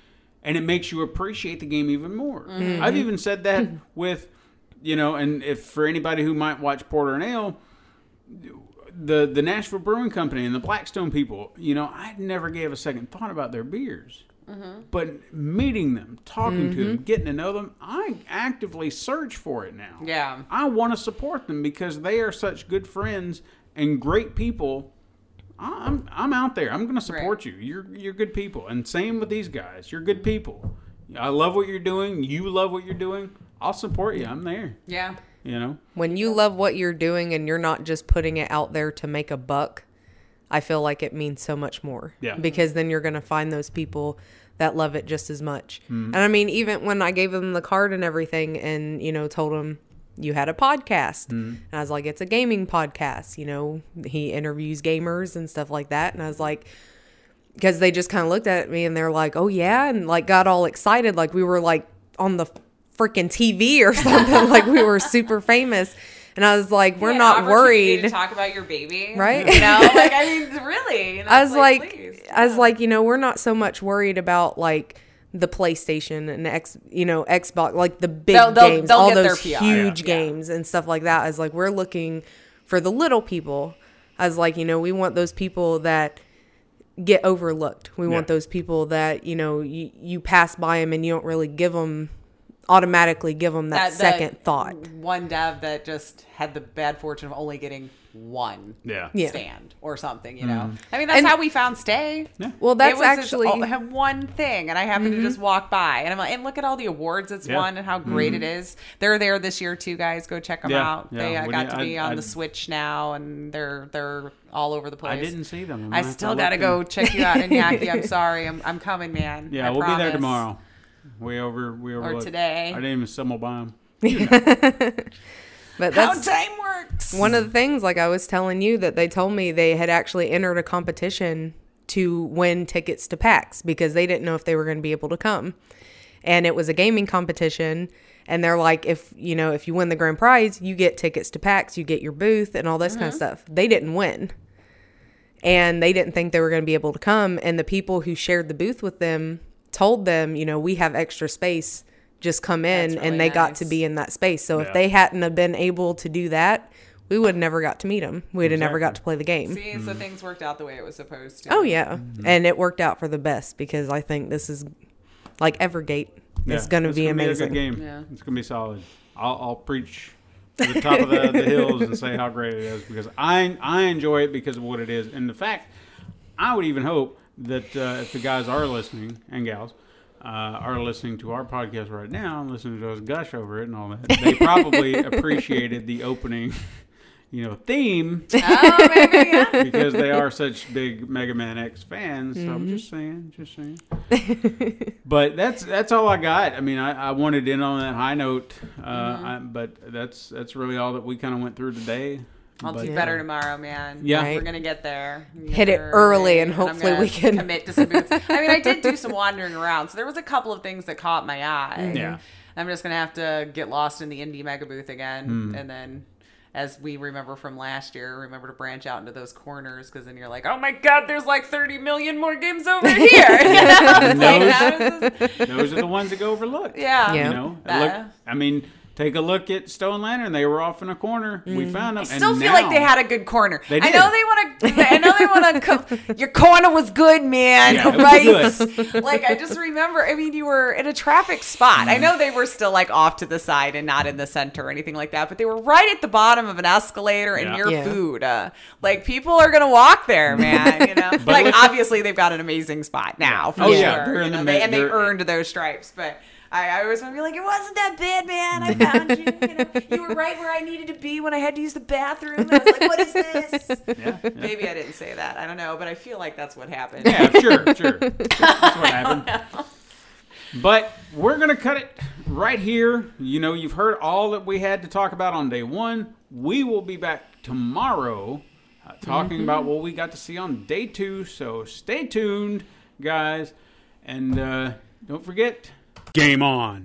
and it makes you appreciate the game even more. Mm-hmm. I've even said that [laughs] with, you know, and if for anybody who might watch Porter and Ale, the the Nashville Brewing Company and the Blackstone people, you know, I never gave a second thought about their beers. Mm-hmm. But meeting them, talking to them, getting to know them, I actively search for it now. Yeah. I want to support them because they are such good friends and great people. I- I'm I'm out there. I'm going to support you. You're you're good people, and same with these guys. You're good people. I love what you're doing. You love what you're doing. I'll support you. I'm there. Yeah. You know. when you love what you're doing and you're not just putting it out there to make a buck, I feel like it means so much more. Yeah. Because then you're going to find those people that love it just as much. Mm-hmm. And I mean, even when I gave them the card and everything and, you know, told them you had a podcast. Mm-hmm. And I was like, it's a gaming podcast. You know, he interviews gamers and stuff like that. And I was like, because they just kind of looked at me and they're like, oh, yeah. And like got all excited. Like we were like on the freaking TV or [laughs] something. like we were super famous. And I was like, we're Yeah, not opportunity To worried. talk about your baby, Right? You know, like I [laughs] mean, really. you know, I was like, please. I was like, you know, we're not so much worried about like the PlayStation and X, you know, Xbox, like the big They'll- they'll- games, they'll all those huge Yeah. games and stuff like that. I was like, we're looking for the little people. I was like, you know, we want those people that get overlooked. We want those people that you know you, you pass by them and you don't really give them automatically give them that, the second thought. One dev that just had the bad fortune of only getting one Yeah. Yeah. stand or something. You know, mm-hmm. I mean that's And- how we found Stay. Well, It that's was actually all- had one thing, and I happened to mm-hmm. just walk by, and I'm like, and look at all the awards it's Yeah. won and how great it mm-hmm. is. They're there this year too, guys. Go check them Yeah, out. yeah. They uh, got you- to be I- on I- the Switch now, and they're they're all over the place. I didn't see them. I'm I gonna have to still got to go check you out in Yaki. I'm [laughs] sorry. I'm, I'm coming, man. Yeah, I we'll be there tomorrow. We over. We over. today. I didn't even stumble by them. [laughs] but How time works. one of the things like I was telling you that they told me they had actually entered a competition to win tickets to PAX because they didn't know if they were going to be able to come. And it was a gaming competition and they're like if you know if you win the grand prize, you get tickets to PAX, you get your booth and all this kind of mm-hmm. stuff. They didn't win. And they didn't think they were going to be able to come and the people who shared the booth with them told them, you know, we have extra space, just come in really and they got to be in that space. So Yeah. if they hadn't have been able to do that, we would have never got to meet him. We'd have never got to play the game. See, so things worked out the way it was supposed to. Oh yeah, mm-hmm. and it worked out for the best because I think this is like Evergate. It's going to be gonna amazing. a good game. Yeah. It's gonna be solid. I'll, I'll preach to the top of the, the hills and say how great it is because I I enjoy it because of what it is and the fact. I would even hope that uh, if the guys are listening and gals. Uh, are listening to our podcast right now and listening to us gush over it and all that. They probably [laughs] appreciated the opening, you know, theme [laughs] Oh, maybe, yeah. because they are such big Mega Man X fans. So I'm just saying, just saying. but that's that's all I got. I mean, I, I wanted in on that high note, uh, I, but that's that's really all that we kind of went through today. I'll But, do better tomorrow, man. Yeah. we're gonna get there. Hit it early and hopefully I'm we can- commit to some boots. [laughs] I mean, I did do some wandering around, so there was a couple of things that caught my eye. Yeah. I'm just gonna have to get lost in the indie mega booth again, Hmm. and then. As we remember from last year, remember to branch out into those corners because then you're like, oh my god, there's like 30 million more games over [laughs] here. [laughs] You know? It's like, Those- how is this- Those are the ones that go overlooked. yeah. Yeah. You know, Uh, look. I mean, take a look at Stone Lantern. They were off in a corner. We found them. I still feel like they had a good corner. They I know they want to. I know they want to. Co- [laughs] your corner was good, man. Yeah, it was right? [laughs] like I just remember. I mean, you were in a traffic spot. I Mm. know they were still like off to the side and not in the center or anything like that, but they were right at the bottom of an escalator and Yeah. near Yeah. food. Uh, like people are gonna walk there, man. You know, [laughs] like obviously they've got an amazing spot now. For Oh, sure. yeah, they're you in know, the they, ma- and they earned those stripes, but. I, I always want to be like, it wasn't that bad, man. I found you. You, know, you were right where I needed to be when I had to use the bathroom. And I was like, what is this? [laughs] Yeah, yeah. Maybe I didn't say that. I don't know, but I feel like that's what happened. Yeah, sure, sure. [laughs] That's what happened. But we're going to cut it right here. You know, you've heard all that we had to talk about on day one. We will be back tomorrow uh, talking about what we got to see on day two. So stay tuned, guys. And uh, don't forget, game on.